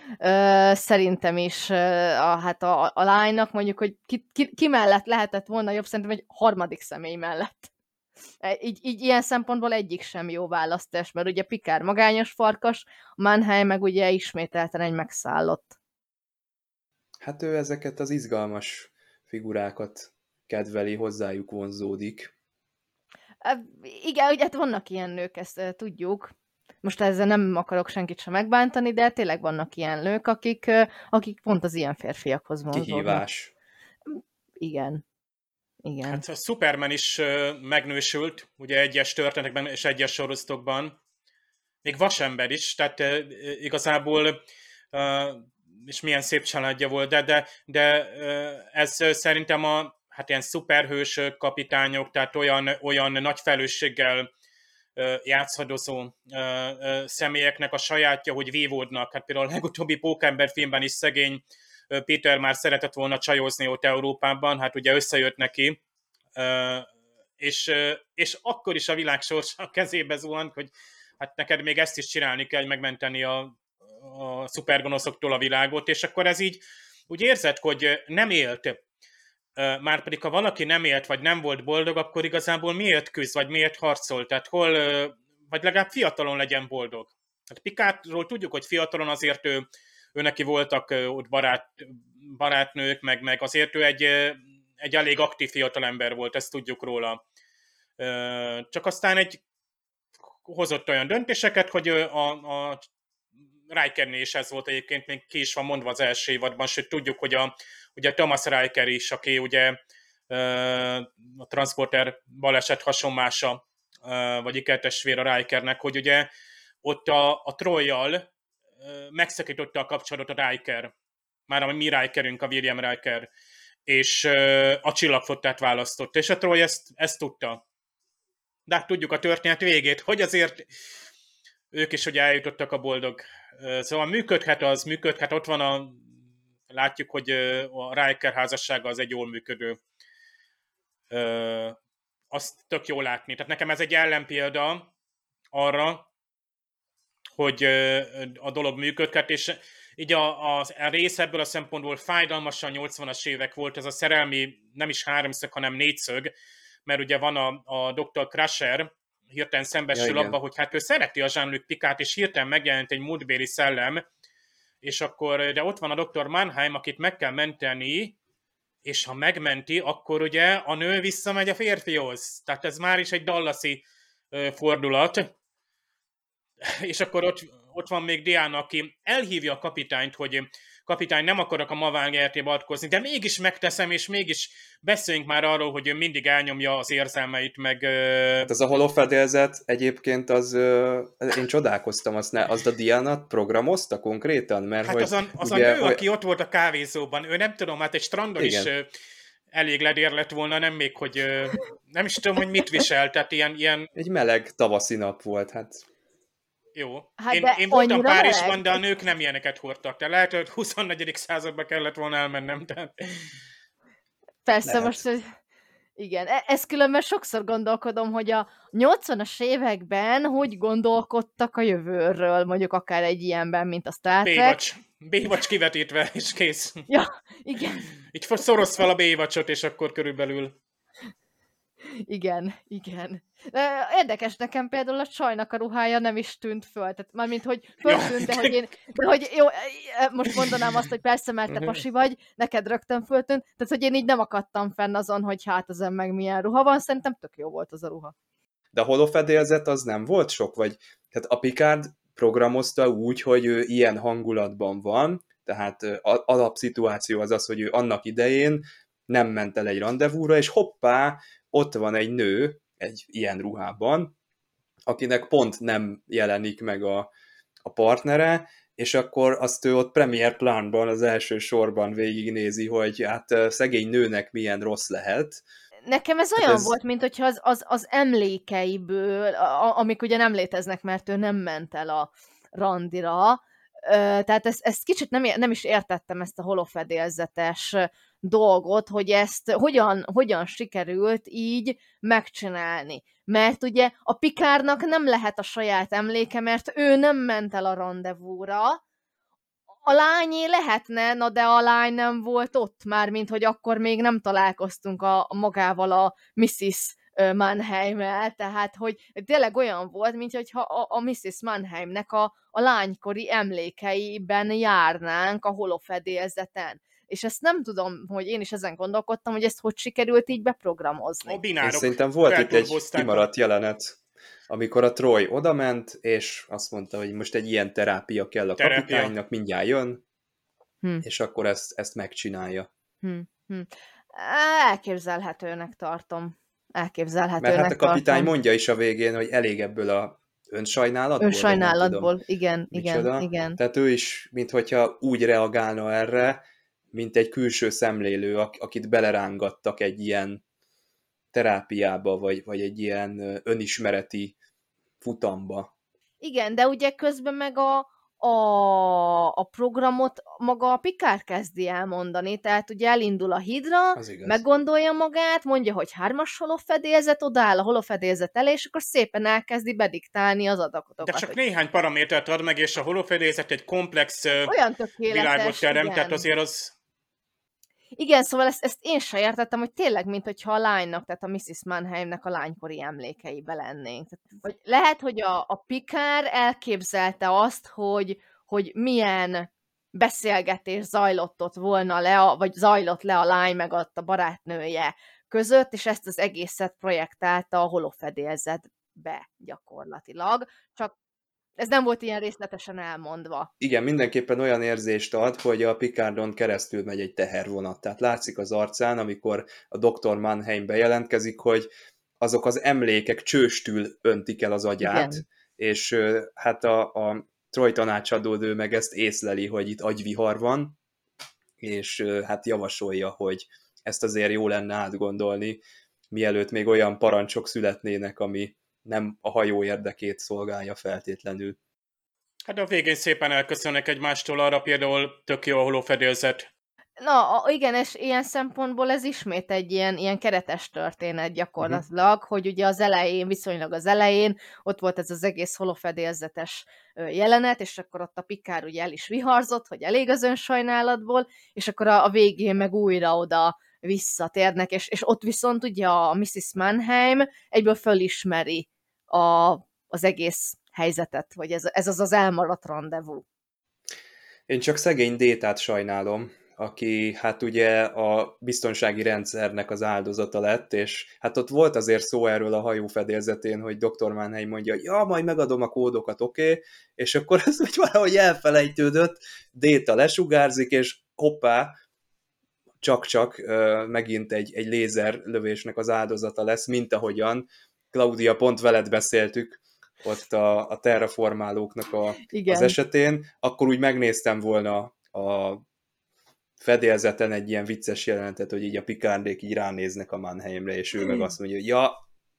Szerintem is a, hát a, a lánynak mondjuk, hogy ki, ki, ki mellett lehetett volna jobb, szerintem egy harmadik személy mellett. E, így, így ilyen szempontból egyik sem jó választás, mert ugye Pikár magányos farkas, Mannheim meg ugye ismételten egy megszállott. Hát ő ezeket az izgalmas figurákat kedveli, hozzájuk vonzódik. E, igen, ugye hát vannak ilyen nők, ezt e, tudjuk. Most ezzel nem akarok senkit sem megbántani, de tényleg vannak ilyen nők, akik, akik pont az ilyen férfiakhoz vonzódnak. Kihívás. Igen. Igen. Hát a Superman is uh, megnősült, ugye egyes történetekben és egyes sorozatokban. Még Vasember is, tehát igazából és milyen szép családja volt, de, de, de ez szerintem a hát ilyen szuperhősök, kapitányok, tehát olyan, olyan nagy felelősséggel játszadozó személyeknek a sajátja, hogy vívódnak. Hát például a legutóbbi Pókember filmben is szegény Peter már szeretett volna csajozni ott Európában, hát ugye összejött neki, és, és akkor is a világ sorsa kezébe zuhant, hogy hát neked még ezt is csinálni kell, megmenteni a, a szupergonoszoktól a világot, és akkor ez így úgy érzed, hogy nem élt. Már pedig ha valaki nem élt, vagy nem volt boldog, akkor igazából miért küzd, vagy miért harcol? Tehát hol, vagy legalább fiatalon legyen boldog. Hát Pikátról tudjuk, hogy fiatalon azért ő, ő neki voltak ott barát, barátnők, meg, meg azért ő egy, egy elég aktív fiatalember volt, ezt tudjuk róla. Csak aztán egy hozott olyan döntéseket, hogy a, a Rikernél is ez volt egyébként, még ki is van mondva az első évadban, sőt tudjuk, hogy a, ugye Thomas Riker is, aki ugye a transporter baleset hasonmása, vagy ikertestvér a Rikernek, hogy ugye ott a, a Troyjal megszakította a kapcsolatot a Riker, már a mi Rikerünk, a William Riker, és a csillagfotát választotta, és a Troy ezt, ezt tudta. De hát tudjuk a történet végét, hogy azért ők is hogy eljutottak a boldog. Szóval működhet az, működhet, ott van a látjuk, hogy a Riker házassága az egy jól működő. Azt tök jó látni. Tehát nekem ez egy ellenpélda arra, hogy a dolog működhet, és így a, a, a rész ebből a szempontból fájdalmasan 80-as évek volt, ez a szerelmi nem is háromszög, hanem négyszög, mert ugye van a, a Dr. Crusher, hirtelen szembesül ja, abba, hogy hát ő szereti a Jean-Luc Picard, és hirtelen megjelent egy múltbéli szellem, és akkor, de ott van a Dr. Mannheim, akit meg kell menteni, és ha megmenti, akkor ugye a nő visszamegy a férfihoz. Tehát ez már is egy dallasi fordulat. És akkor ott, ott van még Diana, aki elhívja a kapitányt, hogy kapitány, nem akarok a mavángertébe adkozni, de mégis megteszem, és mégis beszéljünk már arról, hogy ő mindig elnyomja az érzelmeit, meg... Hát az a holofedélzet egyébként az, én csodálkoztam, azt, ne, azt a Diana programozta konkrétan, mert hát hogy... az a, az ugye, a nő, aki ott volt a kávézóban, ő nem tudom, hát egy strandon igen. is elég ledér lett volna, nem még, hogy nem is tudom, hogy mit visel, tehát ilyen... ilyen... Egy meleg tavaszi nap volt, hát jó. Hát én, én voltam Párizsban, meleg. de a nők nem ilyeneket hordtak. Tehát lehet, hogy 24. században kellett volna elmennem. Tehát... Persze, lehet. most hogy igen, e- ez különben sokszor gondolkodom, hogy a 80-as években hogy gondolkodtak a jövőről, mondjuk akár egy ilyenben, mint a Star Trek. Baywatch. Baywatch kivetítve, és kész. Ja, igen. Így szorosz fel a Baywatchot, és akkor körülbelül igen, igen. Érdekes nekem például a csajnak a ruhája nem is tűnt föl. Tehát mármint, hogy föltűnt, de hogy én, de hogy jó, most mondanám azt, hogy persze, mert te mhm. pasi vagy, neked rögtön föltűnt, tehát hogy én így nem akadtam fenn azon, hogy hát ezen meg milyen ruha van, szerintem tök jó volt az a ruha. De a holofedélzet az nem volt sok, vagy tehát a Picard programozta úgy, hogy ő ilyen hangulatban van, tehát alapszituáció az az, hogy ő annak idején nem ment el egy rendezvúra, és hoppá, ott van egy nő, egy ilyen ruhában, akinek pont nem jelenik meg a, a partnere, és akkor azt ő ott premier plánban az első sorban végignézi, hogy hát szegény nőnek milyen rossz lehet. Nekem ez hát olyan ez... volt, mint hogyha az, az, az emlékeiből, a, amik ugye nem léteznek, mert ő nem ment el a randira, tehát ezt, ezt kicsit nem, nem is értettem, ezt a holofedélzetes dolgot, hogy ezt hogyan, hogyan sikerült így megcsinálni. Mert ugye a Pikárnak nem lehet a saját emléke, mert ő nem ment el a rendezvúra, a lányé lehetne, na de a lány nem volt ott már, mint hogy akkor még nem találkoztunk a, magával a Mrs. Mannheim-el, tehát hogy tényleg olyan volt, mint hogyha a, a Mrs. Mannheimnek a, a lánykori emlékeiben járnánk a holofedélzeten és ezt nem tudom, hogy én is ezen gondolkodtam, hogy ezt hogy sikerült így beprogramozni. A binárok. Én szerintem volt itt egy kimaradt jelenet, amikor a Troy odament, és azt mondta, hogy most egy ilyen terápia kell a terápia. kapitánynak, mindjárt jön, hm. és akkor ezt, ezt megcsinálja. Hm. Hm. Elképzelhetőnek tartom. Elképzelhetőnek Mert hát a kapitány tartom. mondja is a végén, hogy elég ebből a önsajnálatból? Önsajnálatból, igen, igen, igen. Tehát ő is, minthogyha úgy reagálna erre, mint egy külső szemlélő, akit belerángattak egy ilyen terápiába, vagy, vagy egy ilyen önismereti futamba. Igen, de ugye közben meg a, a, a programot maga a Pikár kezdi elmondani, tehát ugye elindul a hidra, meggondolja magát, mondja, hogy hármas holofedélzet, odáll a holofedélzet elé, és akkor szépen elkezdi bediktálni az adatokat. De csak hogy... néhány paramétert ad meg, és a holofedélzet egy komplex Olyan világot terem, igen. tehát azért az igen, szóval ezt, ezt én sem értettem, hogy tényleg, mint hogyha a lánynak, tehát a Mrs. Mannheimnek a lánykori emlékeibe lennénk. Tehát, vagy lehet, hogy a, a Pikár elképzelte azt, hogy, hogy milyen beszélgetés zajlott ott volna le, a, vagy zajlott le a lány meg ott a barátnője között, és ezt az egészet projektálta a holofedélzetbe gyakorlatilag. Csak ez nem volt ilyen részletesen elmondva. Igen, mindenképpen olyan érzést ad, hogy a Picardon keresztül megy egy tehervonat. Tehát látszik az arcán, amikor a Dr. Mannheim bejelentkezik, hogy azok az emlékek csőstül öntik el az agyát, Igen. és hát a, a Troy tanácsadó ő meg ezt észleli, hogy itt agyvihar van, és hát javasolja, hogy ezt azért jó lenne átgondolni, mielőtt még olyan parancsok születnének, ami nem a hajó érdekét szolgálja feltétlenül. Hát a végén szépen elköszönnek egymástól, arra például tök jó a holófedélzet. Na, igen, és ilyen szempontból ez ismét egy ilyen, ilyen keretes történet gyakorlatilag, uh-huh. hogy ugye az elején, viszonylag az elején, ott volt ez az egész holofedélzetes jelenet, és akkor ott a Pikár ugye el is viharzott, hogy elég az önsajnálatból, és akkor a, a végén meg újra oda visszatérnek, és, és ott viszont ugye a Mrs. Mannheim egyből fölismeri a, az egész helyzetet, hogy ez, ez az az elmaradt rendezvú. Én csak szegény Détát sajnálom, aki hát ugye a biztonsági rendszernek az áldozata lett, és hát ott volt azért szó erről a hajó fedélzetén, hogy Dr. Mannheim mondja, ja, majd megadom a kódokat, oké, okay? és akkor ez úgy valahogy elfelejtődött, Déta lesugárzik, és hoppá, csak-csak megint egy, egy lézer lövésnek az áldozata lesz, mint ahogyan Claudia, pont veled beszéltük, ott a, a terraformálóknak a, Igen. az esetén, akkor úgy megnéztem volna a fedélzeten egy ilyen vicces jelenetet, hogy így a pikárdék így ránéznek a Mannheimre, és ő meg azt mondja, hogy ja,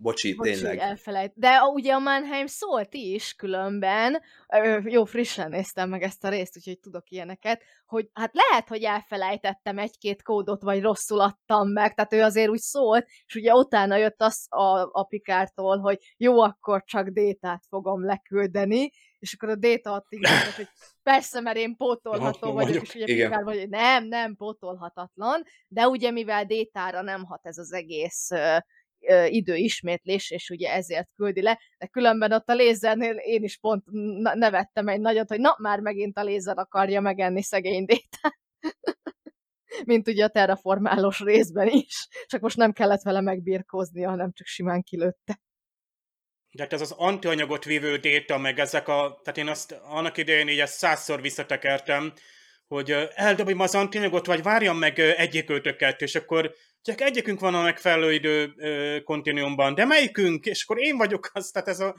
Bocsi, Bocsi tényleg. elfelejt. De ugye a Mannheim szólt is különben, jó, frissen néztem meg ezt a részt, úgyhogy tudok ilyeneket, hogy hát lehet, hogy elfelejtettem egy-két kódot, vagy rosszul adtam meg, tehát ő azért úgy szólt, és ugye utána jött az a, a Pikártól, hogy jó, akkor csak détát fogom leküldeni, és akkor a déta adta igazat, hogy persze, mert én pótolható vagyok, vagyok, és ugye Igen. Pikár vagy, nem, nem pótolhatatlan, de ugye mivel détára nem hat ez az egész időismétlés, és ugye ezért küldi le, de különben ott a lézernél én is pont nevettem egy nagyot, hogy na, már megint a lézer akarja megenni szegény détát. Mint ugye a terraformálós részben is. Csak most nem kellett vele megbírkóznia, hanem csak simán kilőtte. De hát ez az antianyagot vívő déta, meg ezek a, tehát én azt annak idején így ezt százszor visszatekertem, hogy eldobjam az antianyagot, vagy várjam meg egyikőtöket, és akkor csak egyikünk van a megfelelő idő kontinuumban, de melyikünk? És akkor én vagyok az, tehát ez a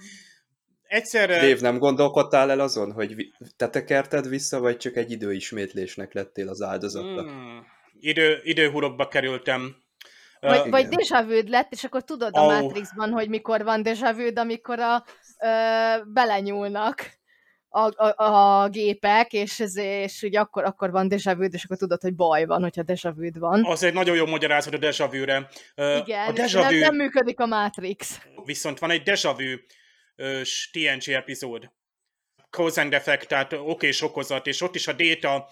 egyszerre... Dév, nem gondolkodtál el azon, hogy te tekerted vissza, vagy csak egy időismétlésnek lettél az áldozata? Hmm. Idő, időhurokba kerültem. Vagy, uh, vagy déjà lett, és akkor tudod a oh. Matrixban, hogy mikor van déjà amikor a, ö, belenyúlnak a, a, a gépek, és, ez, és ugye akkor, akkor van déjà vu, és akkor tudod, hogy baj van, hogyha déjà vu van. Az egy nagyon jó magyarázat a déjà vu-re. Igen, a déjà vu... nem, nem működik a Matrix. Viszont van egy déjà vu TNG epizód. Cause and effect, tehát oké és okozat, és ott is a data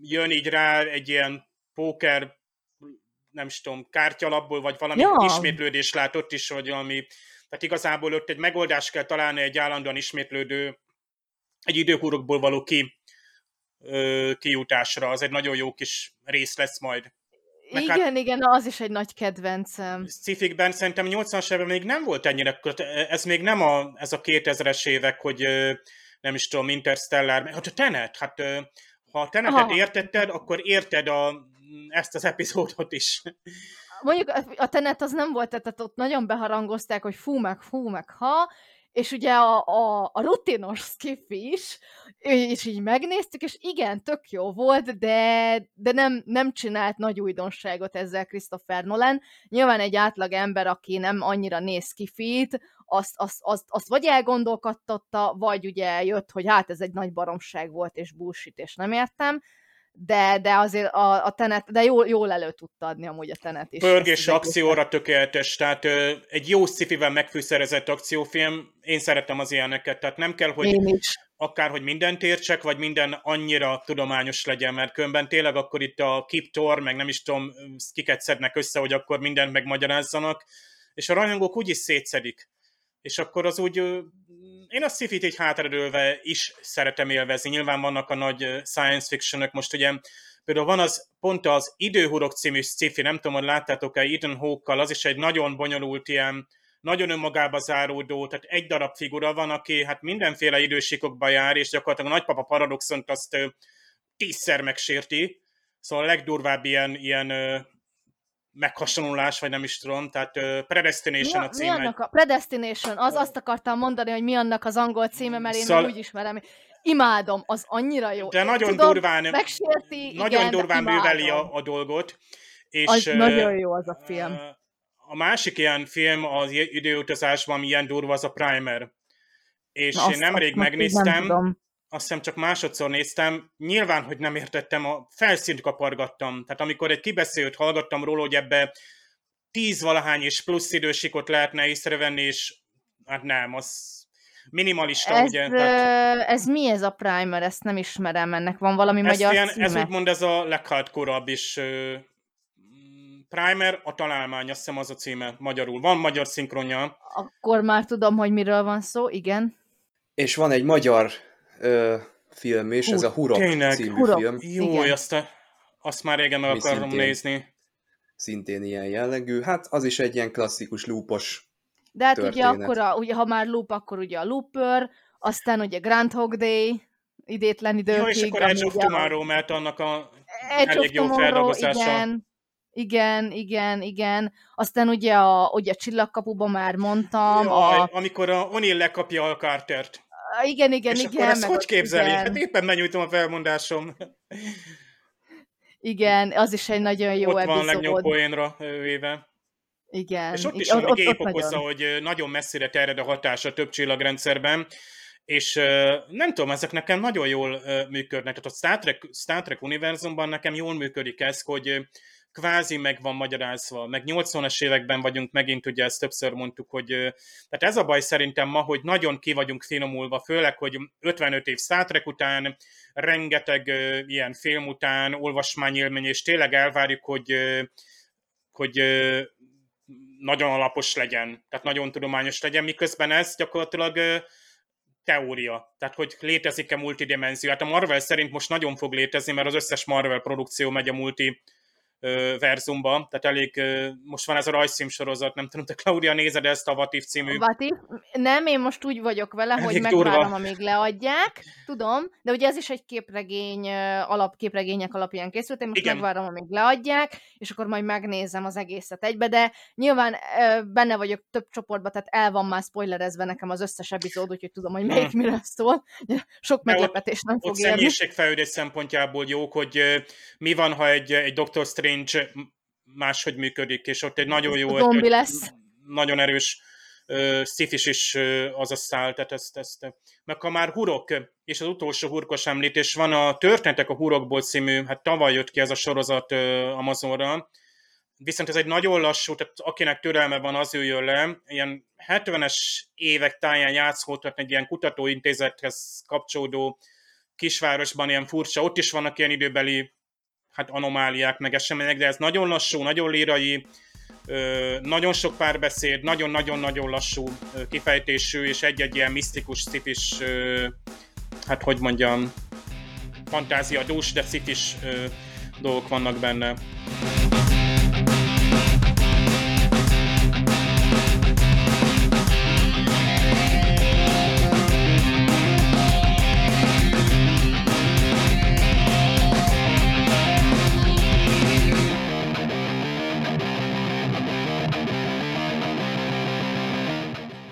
jön így rá egy ilyen póker nem is tudom, kártyalapból, vagy valami ja. ismétlődés lát ott is, hogy valami, tehát igazából ott egy megoldást kell találni egy állandóan ismétlődő egy időhúrokból való ki, ö, kijutásra. Az egy nagyon jó kis rész lesz majd. Meg igen, hát, igen, az is egy nagy kedvencem. Szifikben szerintem 80-as években még nem volt ennyire, ez még nem a, ez a 2000-es évek, hogy nem is tudom, Interstellar, hát a Tenet, hát ha a Tenetet Aha. értetted, akkor érted a, ezt az epizódot is. Mondjuk a Tenet az nem volt, tehát ott nagyon beharangozták, hogy fú meg, fú meg, ha, és ugye a, a, a rutinos skiff is, és így megnéztük, és igen, tök jó volt, de, de nem, nem csinált nagy újdonságot ezzel Christopher Nolan. Nyilván egy átlag ember, aki nem annyira néz skifit, azt, azt, azt, azt vagy elgondolkodtatta, vagy ugye jött, hogy hát ez egy nagy baromság volt, és bullshit, és nem értem, de, de azért a, a tenet, de jól, jól elő tudta adni amúgy a tenet is. Pörgés akcióra tökéletes, tehát ö, egy jó szifivel megfűszerezett akciófilm, én szeretem az ilyeneket, tehát nem kell, hogy Én is. akárhogy mindent értsek, vagy minden annyira tudományos legyen, mert különben tényleg akkor itt a Kip Tor, meg nem is tudom, kiket szednek össze, hogy akkor mindent megmagyarázzanak, és a rajongók úgyis szétszedik. És akkor az úgy, én a sci-fit így hátradőlve is szeretem élvezni. Nyilván vannak a nagy science fictionök, most ugye például van az, pont az Időhurok című sci nem tudom, hogy láttátok-e Ethan Hawke-kal, az is egy nagyon bonyolult ilyen, nagyon önmagába záródó, tehát egy darab figura van, aki hát mindenféle idősíkokba jár, és gyakorlatilag a nagypapa paradoxont azt tízszer megsérti. Szóval a legdurvább ilyen, ilyen ö, meghasonlulás, vagy nem is tudom, tehát ö, Predestination Mi, a mi címe. annak a Predestination, az azt akartam mondani, hogy mi annak az angol címe, mert én szóval... úgy ismerem. Imádom, az annyira jó. De nagyon Tudom, durván, megsérti, nagyon igen, durván műveli a, a dolgot. És, Az ö, nagyon jó az a film. ö, A másik ilyen film az időutazásban, ami ilyen durva, az a Primer. És Na, én nemrég megnéztem, Nem tudom. Azt hiszem csak másodszor néztem, nyilván, hogy nem értettem, a felszínt kapargattam. Tehát amikor egy kibeszélt hallgattam róla, hogy ebbe tíz valahány és plusz idősikot lehetne észrevenni, és hát nem, az minimalista, Ez, ugye? ö, ez mi ez a primer? Ezt nem ismerem, ennek van valami ez, magyar ilyen, címe? ez úgymond ez a leghardkorabb is. ö, Primer, a találmány, azt hiszem az a címe magyarul. Van magyar szinkronja. Akkor már tudom, hogy miről van szó, igen. És van egy magyar ö, film is, ez a Hurok tényleg. című Hurok. film, Jó, Igen. azt, a, azt már régen meg akarom szintén. nézni. szintén ilyen jellegű. Hát az is egy ilyen klasszikus lúpos De hát ugye akkor, a, ugye, ha már loop, akkor ugye a Looper, aztán ugye Groundhog Day, idétlen Jó, időkig. és akkor Edge of ugye a- Tomorrow, mert annak a Edge elég jó Tomorrow, feldolgozása. igen, igen, igen, igen. Aztán ugye a, ugye a csillagkapuban már mondtam. Jaj, A, amikor a O'Neill lekapja a Cartert. Igen, igen, és igen. akkor ezt hogy ott- képzeli? Igen, Hát éppen benyújtom a felmondásom. igen, az is egy nagyon jó Ott van a epizód. legnagyobb poénra véve. Igen. És ott is igen, van, még ott okozza, nagyon. hogy nagyon messzire terjed a hatása több csillagrendszerben, és nem tudom, ezek nekem nagyon jól működnek. Tehát a Star Trek, Star Trek univerzumban nekem jól működik ez, hogy kvázi meg van magyarázva. Meg 80-as években vagyunk megint, ugye ezt többször mondtuk, hogy tehát ez a baj szerintem ma, hogy nagyon ki vagyunk finomulva, főleg, hogy 55 év Star Trek után, rengeteg ilyen film után, olvasmányélmény, és tényleg elvárjuk, hogy hogy nagyon alapos legyen, tehát nagyon tudományos legyen, miközben ez gyakorlatilag teória. Tehát, hogy létezik-e multidimenzió. Hát a Marvel szerint most nagyon fog létezni, mert az összes Marvel produkció megy a multi ö, verzumba, tehát elég, most van ez a rajzszím sorozat, nem tudom, te Claudia nézed ezt a Vatif című. Vati? Nem, én most úgy vagyok vele, hogy Elég megvárom, durva. amíg leadják, tudom, de ugye ez is egy képregény, alap, képregények alapján készült, én most Igen. megvárom, amíg leadják, és akkor majd megnézem az egészet egybe, de nyilván benne vagyok több csoportban, tehát el van már spoilerezve nekem az összes epizód, úgyhogy tudom, hogy melyik Hmm. miről szól. Sok ott- meglepetés nem Ott fog érni. személyiségfejlődés szempontjából jók, hogy mi van, ha egy, egy Doctor Strange máshogy működik, és ott egy nagyon jó, Zombi egy, lesz. nagyon erős uh, szifis is uh, az a szál, tehát ezt, ezt. Meg ha már hurok, és az utolsó hurkos említés van, a Történetek a hurokból című, hát tavaly jött ki ez a sorozat uh, Amazonra, viszont ez egy nagyon lassú, tehát akinek türelme van, az üljön le, ilyen 70-es évek táján játszódhat egy ilyen kutatóintézethez kapcsolódó kisvárosban ilyen furcsa, ott is vannak ilyen időbeli hát anomáliák, meg események, de ez nagyon lassú, nagyon lírai, nagyon sok párbeszéd, nagyon-nagyon-nagyon lassú kifejtésű, és egy-egy ilyen misztikus, szifis, ö, hát hogy mondjam, fantázia dús, de szifis ö, dolgok vannak benne.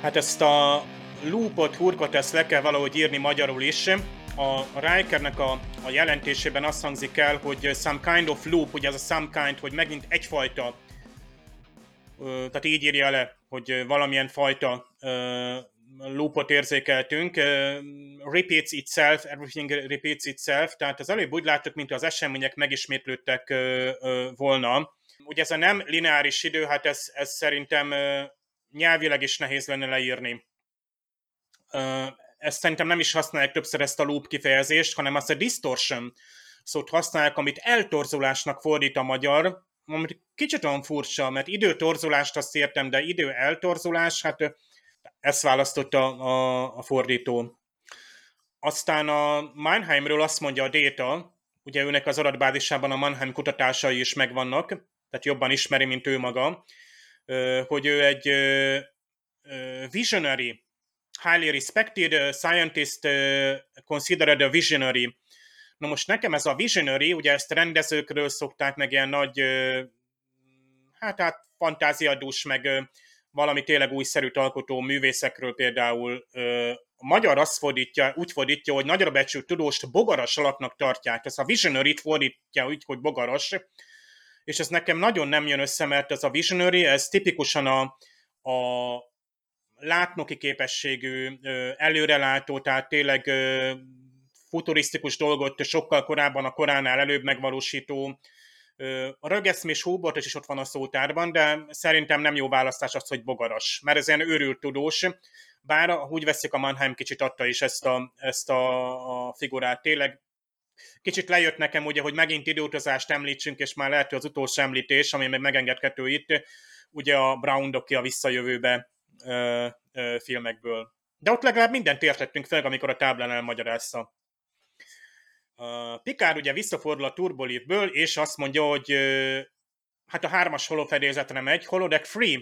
Hát ezt a loopot, hurkot ezt le kell valahogy írni magyarul is. A Rikernek a, a jelentésében azt hangzik el, hogy some kind of loop, ugye az a some kind, hogy megint egyfajta, tehát így írja le, hogy valamilyen fajta loopot érzékeltünk. Repeats itself, everything repeats itself, tehát az előbb úgy láttuk, mint az események megismétlődtek volna. Ugye ez a nem lineáris idő, hát ez, ez szerintem nyelvileg is nehéz lenne leírni. Ezt szerintem nem is használják többször ezt a loop kifejezést, hanem azt a distortion szót használják, amit eltorzulásnak fordít a magyar, amit kicsit olyan furcsa, mert időtorzulást azt értem, de idő eltorzulás, hát ezt választotta a, a fordító. Aztán a Mannheimről azt mondja a Data, ugye őnek az adatbázisában a Mannheim kutatásai is megvannak, tehát jobban ismeri, mint ő maga, hogy ő egy visionary, highly respected scientist considered a visionary. Na most nekem ez a visionary, ugye ezt rendezőkről szokták meg ilyen nagy, hát, hát fantáziadús, meg valami tényleg újszerű alkotó művészekről például a magyar azt fordítja, úgy fordítja, hogy nagyra becsült tudóst bogaras alaknak tartják. Ez a visionary fordítja úgy, hogy bogaras, és ez nekem nagyon nem jön össze, mert ez a visionary, ez tipikusan a, a látnoki képességű, előrelátó, tehát tényleg futurisztikus dolgot sokkal korábban a koránál előbb megvalósító, a rögeszmés hóbort is ott van a szótárban, de szerintem nem jó választás az, hogy bogaras, mert ez ilyen őrült tudós, bár úgy veszik a Mannheim kicsit adta is ezt a, ezt a, a figurát. Tényleg kicsit lejött nekem ugye, hogy megint időutazást említsünk, és már lehet, hogy az utolsó említés, ami még megengedhető itt, ugye a Brown doki a visszajövőbe ö, ö, filmekből. De ott legalább mindent értettünk fel, amikor a táblán elmagyarázta. Uh, Picard ugye visszafordul a turbolívből, és azt mondja, hogy uh, hát a hármas holofedélzetre megy, holodeck free.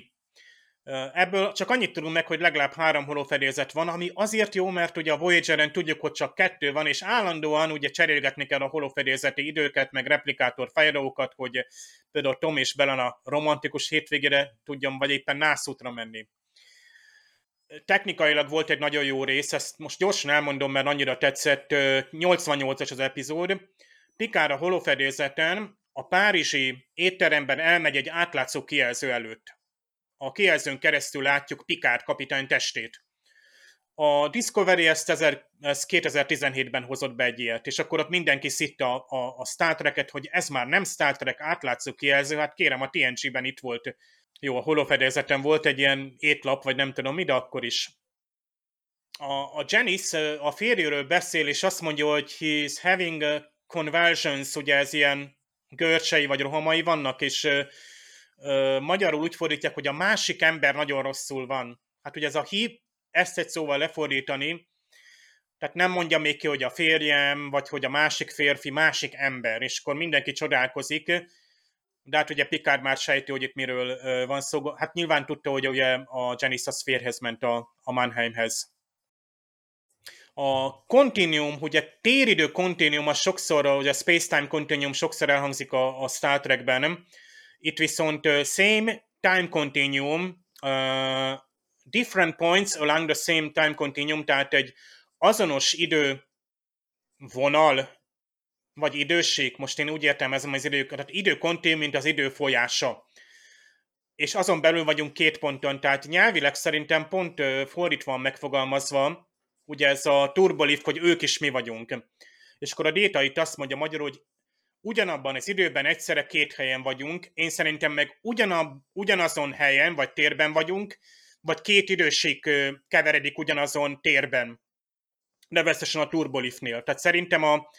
Ebből csak annyit tudunk meg, hogy legalább három holofedélzet van, ami azért jó, mert ugye a Voyager-en tudjuk, hogy csak kettő van, és állandóan ugye cserélgetni kell a holofedélzeti időket, meg replikátor fájlókat, hogy például Tom és Belen a romantikus hétvégére tudjon, vagy éppen nászútra menni technikailag volt egy nagyon jó rész, ezt most gyorsan elmondom, mert annyira tetszett, 88-as az epizód. Pikár a holofedélzeten a párizsi étteremben elmegy egy átlátszó kijelző előtt. A kijelzőn keresztül látjuk Pikár kapitány testét. A Discovery ezt, ezer, ezt 2017-ben hozott be egy ilyet, és akkor ott mindenki szitta a, a, Star Trek-et, hogy ez már nem Star Trek átlátszó kijelző, hát kérem, a TNG-ben itt volt jó, a holofedélzeten volt egy ilyen étlap, vagy nem tudom mi, de akkor is. A, a Janice a férjéről beszél, és azt mondja, hogy he's having a conversions, ugye ez ilyen görcsei vagy rohamai vannak, és magyarul úgy fordítják, hogy a másik ember nagyon rosszul van. Hát ugye ez a hi, ezt egy szóval lefordítani, tehát nem mondja még ki, hogy a férjem, vagy hogy a másik férfi, másik ember, és akkor mindenki csodálkozik, de hát ugye Picard már sejti, hogy itt miről van szó. Hát nyilván tudta, hogy ugye a Janice az férhez ment a, a Mannheimhez. A continuum, ugye téridő continuum, az sokszor, ugye a space-time continuum sokszor elhangzik a, a Star Trekben, nem? Itt viszont uh, same time continuum, uh, different points along the same time continuum, tehát egy azonos idő vonal vagy időség, most én úgy értem ez az idő, tehát időkontinuum, mint az idő folyása. És azon belül vagyunk két ponton, tehát nyelvileg szerintem pont fordítva van megfogalmazva, ugye ez a turbolift, hogy ők is mi vagyunk. És akkor a déta itt azt mondja magyarul, hogy ugyanabban az időben egyszerre két helyen vagyunk, én szerintem meg ugyanab, ugyanazon helyen vagy térben vagyunk, vagy két időség keveredik ugyanazon térben. Nevezetesen a turboliftnél. Tehát szerintem a,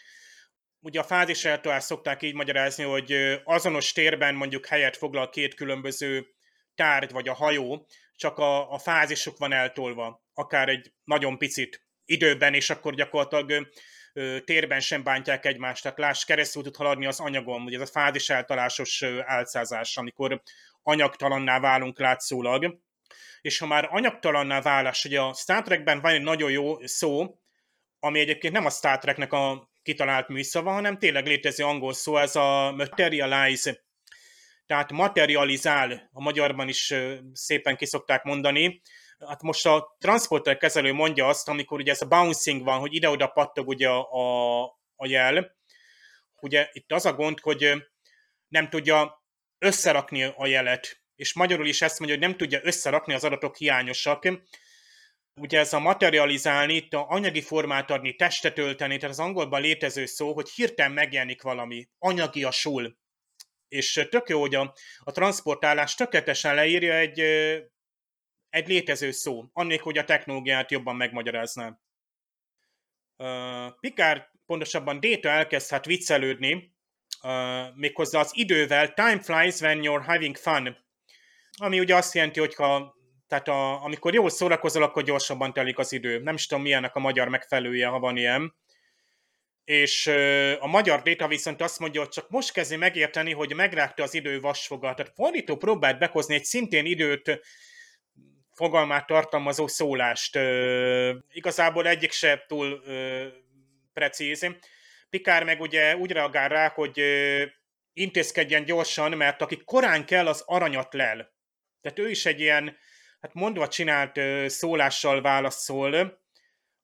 ugye a fázis eltolás szokták így magyarázni, hogy azonos térben mondjuk helyet foglal két különböző tárgy, vagy a hajó, csak a, a fázisuk van eltolva, akár egy nagyon picit időben, és akkor gyakorlatilag térben sem bántják egymást, tehát láss, keresztül tud haladni az anyagon, ugye ez a fázis eltalásos álcázás, amikor anyagtalanná válunk látszólag, és ha már anyagtalanná válás, ugye a Star Trekben van egy nagyon jó szó, ami egyébként nem a Star Treknek a kitalált műszava, hanem tényleg létező angol szó, ez a materialize, tehát materializál, a magyarban is szépen kiszokták mondani, hát most a transporter kezelő mondja azt, amikor ugye ez a bouncing van, hogy ide-oda pattog ugye a, a jel, ugye itt az a gond, hogy nem tudja összerakni a jelet, és magyarul is ezt mondja, hogy nem tudja összerakni, az adatok hiányosak. Ugye ez a materializálni, itt a anyagi formát adni, testet ölteni, tehát az angolban létező szó, hogy hirtelen megjelenik valami, anyagi a sul. És tök jó, hogy a, a transportálás tökéletesen leírja egy, egy létező szó, annék, hogy a technológiát jobban megmagyarázná. Uh, Picard, pontosabban Data elkezdhet viccelődni, uh, méghozzá az idővel, time flies when you're having fun, ami ugye azt jelenti, hogy ha, tehát a, amikor jól szórakozol, akkor gyorsabban telik az idő. Nem is tudom, milyennek a magyar megfelelője, ha van ilyen. És a magyar data viszont azt mondja, hogy csak most kezdi megérteni, hogy megrágta az idő vasfogat. Tehát fordító próbált behozni egy szintén időt fogalmát tartalmazó szólást. Igazából egyik se túl precíz. Pikár meg ugye úgy reagál rá, hogy intézkedjen gyorsan, mert aki korán kell, az aranyat lel. Tehát ő is egy ilyen, hát mondva csinált szólással válaszol,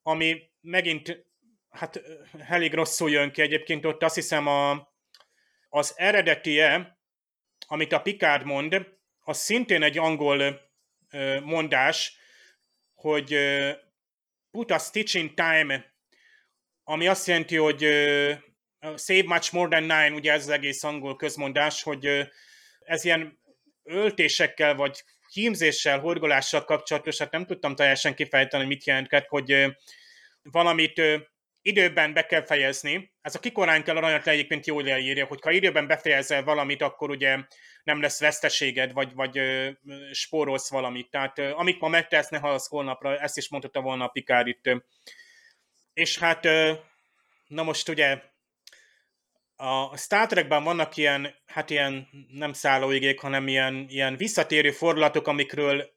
ami megint hát elég rosszul jön ki egyébként ott azt hiszem a, az eredetie, amit a Picard mond, az szintén egy angol mondás, hogy put a stitch in time, ami azt jelenti, hogy save much more than nine, ugye ez az egész angol közmondás, hogy ez ilyen öltésekkel, vagy hímzéssel, horgolással kapcsolatos, hát nem tudtam teljesen kifejteni, mit jelentket, hogy valamit időben be kell fejezni. Ez a kikorán kell aranyat le egyébként jól leírja, hogy ha időben befejezel valamit, akkor ugye nem lesz veszteséged, vagy, vagy ö, spórolsz valamit. Tehát ö, amit ma megtesz, ne halasz holnapra, ezt is mondhatta volna a Pikár itt. És hát, ö, na most ugye a Star Trekben vannak ilyen, hát ilyen nem szállóigék, hanem ilyen, ilyen visszatérő fordulatok, amikről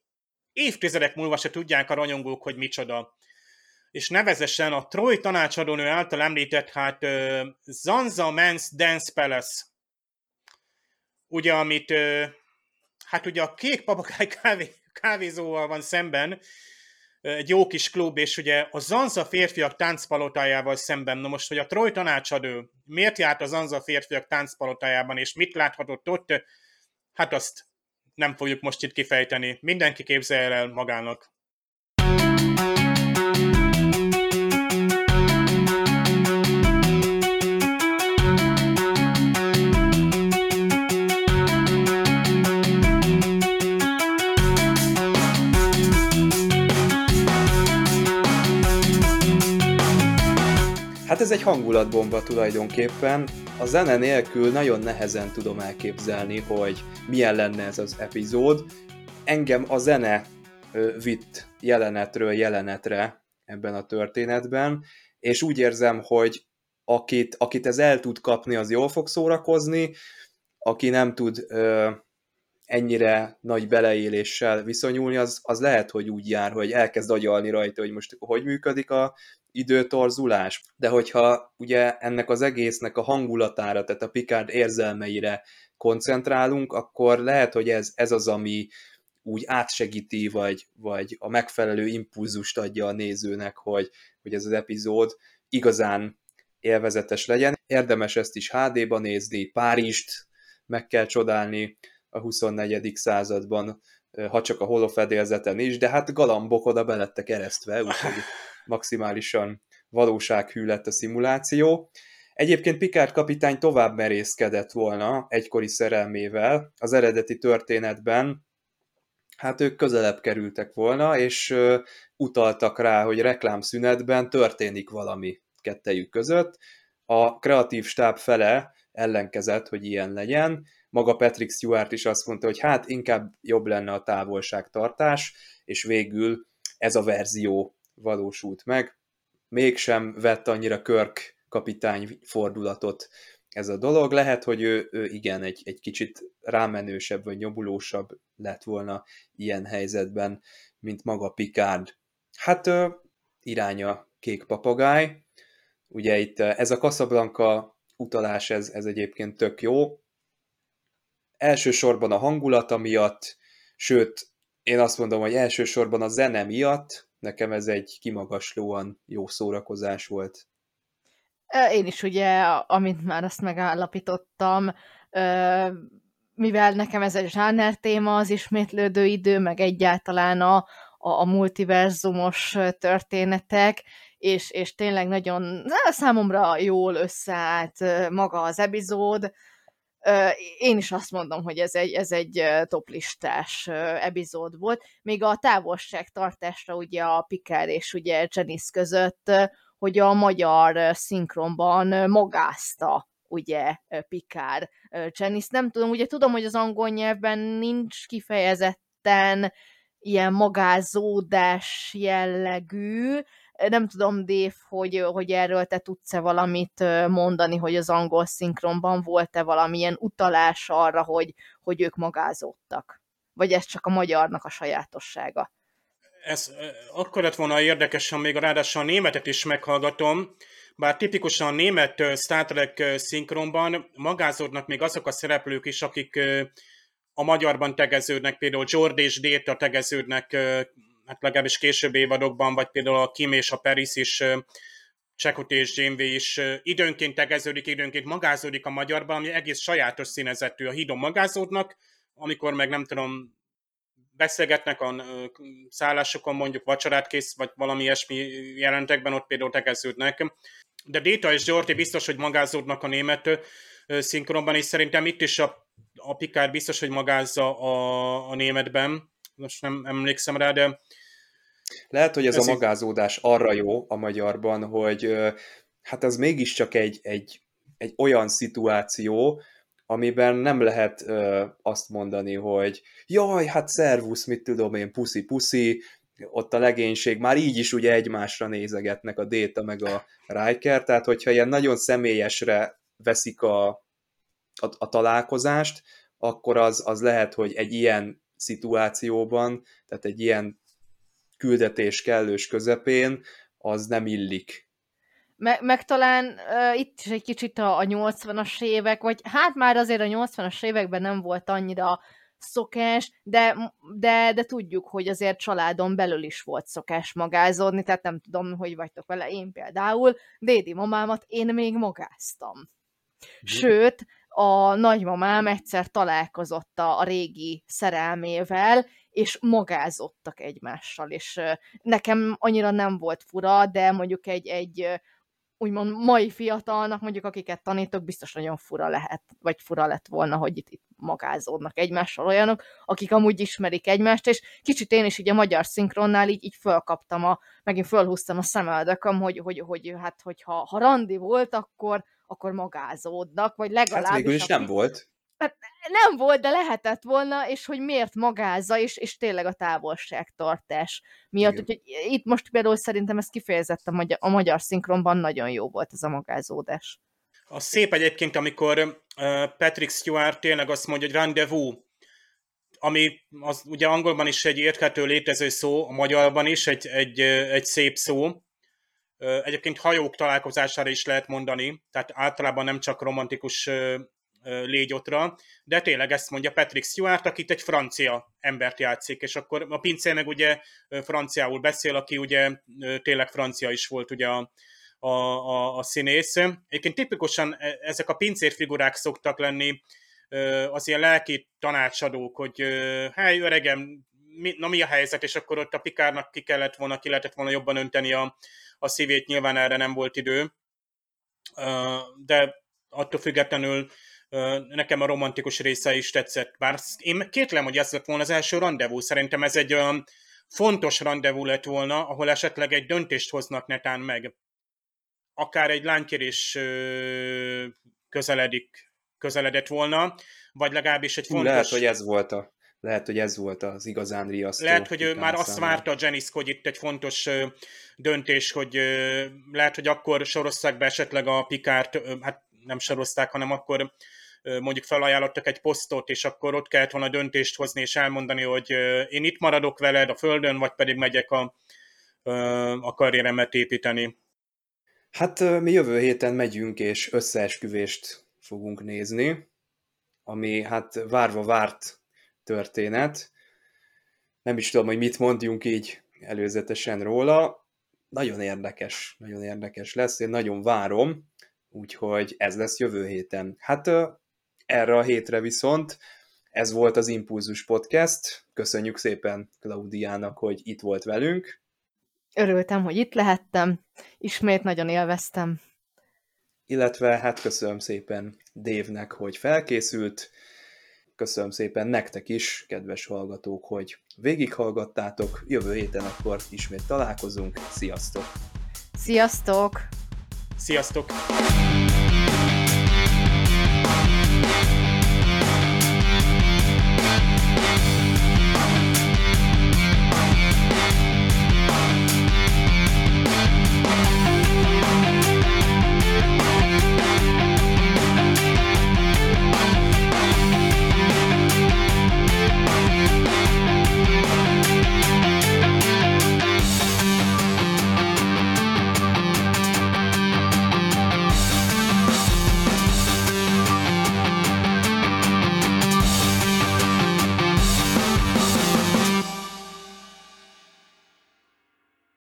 évtizedek múlva se tudják a rajongók, hogy micsoda. És nevezesen a Troy tanácsadónő által említett, hát uh, Zanza Men's Dance Palace. Ugye, amit, uh, hát ugye a kék papagáj kávé, kávézóval van szemben, egy jó kis klub, és ugye a Zanza férfiak táncpalotájával szemben, na most, hogy a Troy tanácsadó miért járt a Zanza férfiak táncpalotájában, és mit láthatott ott, hát azt nem fogjuk most itt kifejteni. Mindenki képzelje el magának. Hát ez egy hangulatbomba tulajdonképpen. A zene nélkül nagyon nehezen tudom elképzelni, hogy milyen lenne ez az epizód. Engem a zene vitt jelenetről jelenetre ebben a történetben, és úgy érzem, hogy akit, akit ez el tud kapni, az jól fog szórakozni, aki nem tud ö, ennyire nagy beleéléssel viszonyulni, az, az lehet, hogy úgy jár, hogy elkezd agyalni rajta, hogy most hogy működik a időtorzulás. De hogyha ugye ennek az egésznek a hangulatára, tehát a Picard érzelmeire koncentrálunk, akkor lehet, hogy ez, ez az, ami úgy átsegíti, vagy, vagy a megfelelő impulzust adja a nézőnek, hogy, hogy ez az epizód igazán élvezetes legyen. Érdemes ezt is HD-ban nézni, Párizst meg kell csodálni a 24. században, ha csak a holofedélzeten is, de hát galambok oda belettek eresztve, úgyhogy maximálisan valósághű lett a szimuláció. Egyébként Picard kapitány tovább merészkedett volna egykori szerelmével az eredeti történetben, hát ők közelebb kerültek volna, és utaltak rá, hogy reklámszünetben történik valami kettejük között. A kreatív stáb fele ellenkezett, hogy ilyen legyen. Maga Patrick Stewart is azt mondta, hogy hát inkább jobb lenne a távolságtartás, és végül ez a verzió valósult meg. Mégsem vett annyira Körk kapitány fordulatot ez a dolog. Lehet, hogy ő, ő igen, egy, egy kicsit rámenősebb vagy nyomulósabb lett volna ilyen helyzetben, mint maga Picard. Hát iránya kék papagáj. Ugye itt ez a Casablanca utalás, ez, ez egyébként tök jó. Elsősorban a hangulata miatt, sőt, Én azt mondom, hogy elsősorban a zene miatt nekem ez egy kimagaslóan jó szórakozás volt. Én is ugye, amint már azt megállapítottam, mivel nekem ez egy zsáner téma, az ismétlődő idő, meg egyáltalán a, a, a multiverzumos történetek, és, és tényleg nagyon számomra jól összeállt maga az epizód. Én is azt mondom, hogy ez egy, ez egy toplistás epizód volt. Még a távolságtartásra ugye a Picard és ugye Janice között, hogy a magyar szinkronban magázta ugye Picard Janice. Nem tudom, ugye tudom, hogy az angol nyelvben nincs kifejezetten ilyen magázódás jellegű, nem tudom, Dév, hogy, hogy erről te tudsz-e valamit mondani, hogy az angol szinkronban volt-e valamilyen utalás arra, hogy, hogy ők magázódtak? Vagy ez csak a magyarnak a sajátossága? Ez akkor lett volna érdekes, ha még ráadásul a németet is meghallgatom, bár tipikusan a német Star Trek szinkronban magázódnak még azok a szereplők is, akik a magyarban tegeződnek, például George és Data tegeződnek, hát legalábbis későbbi évadokban, vagy például a Kim és a Paris is, Csekut és Janeway is időnként tegeződik, időnként magázódik a magyarban, ami egész sajátos színezetű. A hídon magázódnak, amikor meg nem tudom, beszélgetnek a szállásokon, mondjuk vacsorát kész, vagy valami ilyesmi jelentekben, ott például tegeződnek. De Data és Jorti biztos, hogy magázódnak a német szinkronban, és szerintem itt is a, a Picard biztos, hogy magázza a, a németben. Most nem emlékszem rá, de... Lehet, hogy ez, ez a magázódás arra jó a magyarban, hogy hát ez mégiscsak egy, egy, egy olyan szituáció, amiben nem lehet ö, azt mondani, hogy jaj, hát szervusz, mit tudom én, puszi-puszi, ott a legénység már így is ugye egymásra nézegetnek a Déta meg a Riker, tehát hogyha ilyen nagyon személyesre veszik a, a, a találkozást, akkor az, az lehet, hogy egy ilyen szituációban, tehát egy ilyen küldetés kellős közepén, az nem illik. Meg, meg talán uh, itt is egy kicsit a, a 80-as évek, vagy hát már azért a 80-as években nem volt annyira szokás, de, de, de tudjuk, hogy azért családon belül is volt szokás magázódni, tehát nem tudom, hogy vagytok vele, én például. Dédi mamámat én még magáztam. Sőt, a nagymamám egyszer találkozott a, a régi szerelmével, és magázottak egymással, és nekem annyira nem volt fura, de mondjuk egy, egy úgymond mai fiatalnak, mondjuk akiket tanítok, biztos nagyon fura lehet, vagy fura lett volna, hogy itt, itt magázódnak egymással olyanok, akik amúgy ismerik egymást, és kicsit én is így a magyar szinkronnál így, így fölkaptam, a, megint fölhúztam a szemeldököm, hogy, hogy, hogy hát, hogyha ha randi volt, akkor, akkor magázódnak, vagy legalábbis... Hát végül is nem volt. Hát nem volt, de lehetett volna, és hogy miért magázza, és, és tényleg a távolságtartás miatt. Igen. Úgyhogy itt most például szerintem ez kifejezett a magyar, a magyar szinkronban nagyon jó volt ez a magázódás. A szép egyébként, amikor Patrick Stewart tényleg azt mondja, hogy rendezvous, ami az ugye angolban is egy érthető létező szó, a magyarban is egy, egy, egy szép szó. Egyébként hajók találkozására is lehet mondani, tehát általában nem csak romantikus légyotra, de tényleg ezt mondja Patrick Stewart, akit egy francia embert játszik, és akkor a pincér meg ugye franciául beszél, aki ugye tényleg francia is volt ugye a, a, a, a színész. Egyébként tipikusan e, ezek a pincérfigurák szoktak lenni az ilyen lelki tanácsadók, hogy hely öregem, mi, na mi a helyzet, és akkor ott a pikárnak ki kellett volna, ki lehetett volna jobban önteni a, a szívét, nyilván erre nem volt idő. De attól függetlenül nekem a romantikus része is tetszett. Bár én kétlem, hogy ez lett volna az első rendezvú. Szerintem ez egy olyan fontos rendezvú lett volna, ahol esetleg egy döntést hoznak netán meg. Akár egy lánykérés közeledik, közeledett volna, vagy legalábbis egy fontos... Lehet, hogy ez volt a lehet, hogy ez volt az igazán riasztó. Lehet, hogy ő már azt várta a Janice, hogy itt egy fontos döntés, hogy lehet, hogy akkor sorozzák be esetleg a Pikárt, hát nem sorozták, hanem akkor mondjuk felajánlottak egy posztot, és akkor ott kellett volna döntést hozni, és elmondani, hogy én itt maradok veled a földön, vagy pedig megyek a, a karrieremet építeni. Hát mi jövő héten megyünk, és összeesküvést fogunk nézni, ami hát várva várt történet. nem is tudom, hogy mit mondjunk így előzetesen róla. Nagyon érdekes, nagyon érdekes lesz, én nagyon várom, úgyhogy ez lesz jövő héten. Hát erre a hétre viszont ez volt az Impulzus Podcast. Köszönjük szépen Klaudiának, hogy itt volt velünk. Örültem, hogy itt lehettem. Ismét nagyon élveztem. Illetve hát köszönöm szépen Dévnek, hogy felkészült. Köszönöm szépen nektek is, kedves hallgatók, hogy végighallgattátok. Jövő héten akkor ismét találkozunk. Sziasztok! Sziasztok! Sziasztok!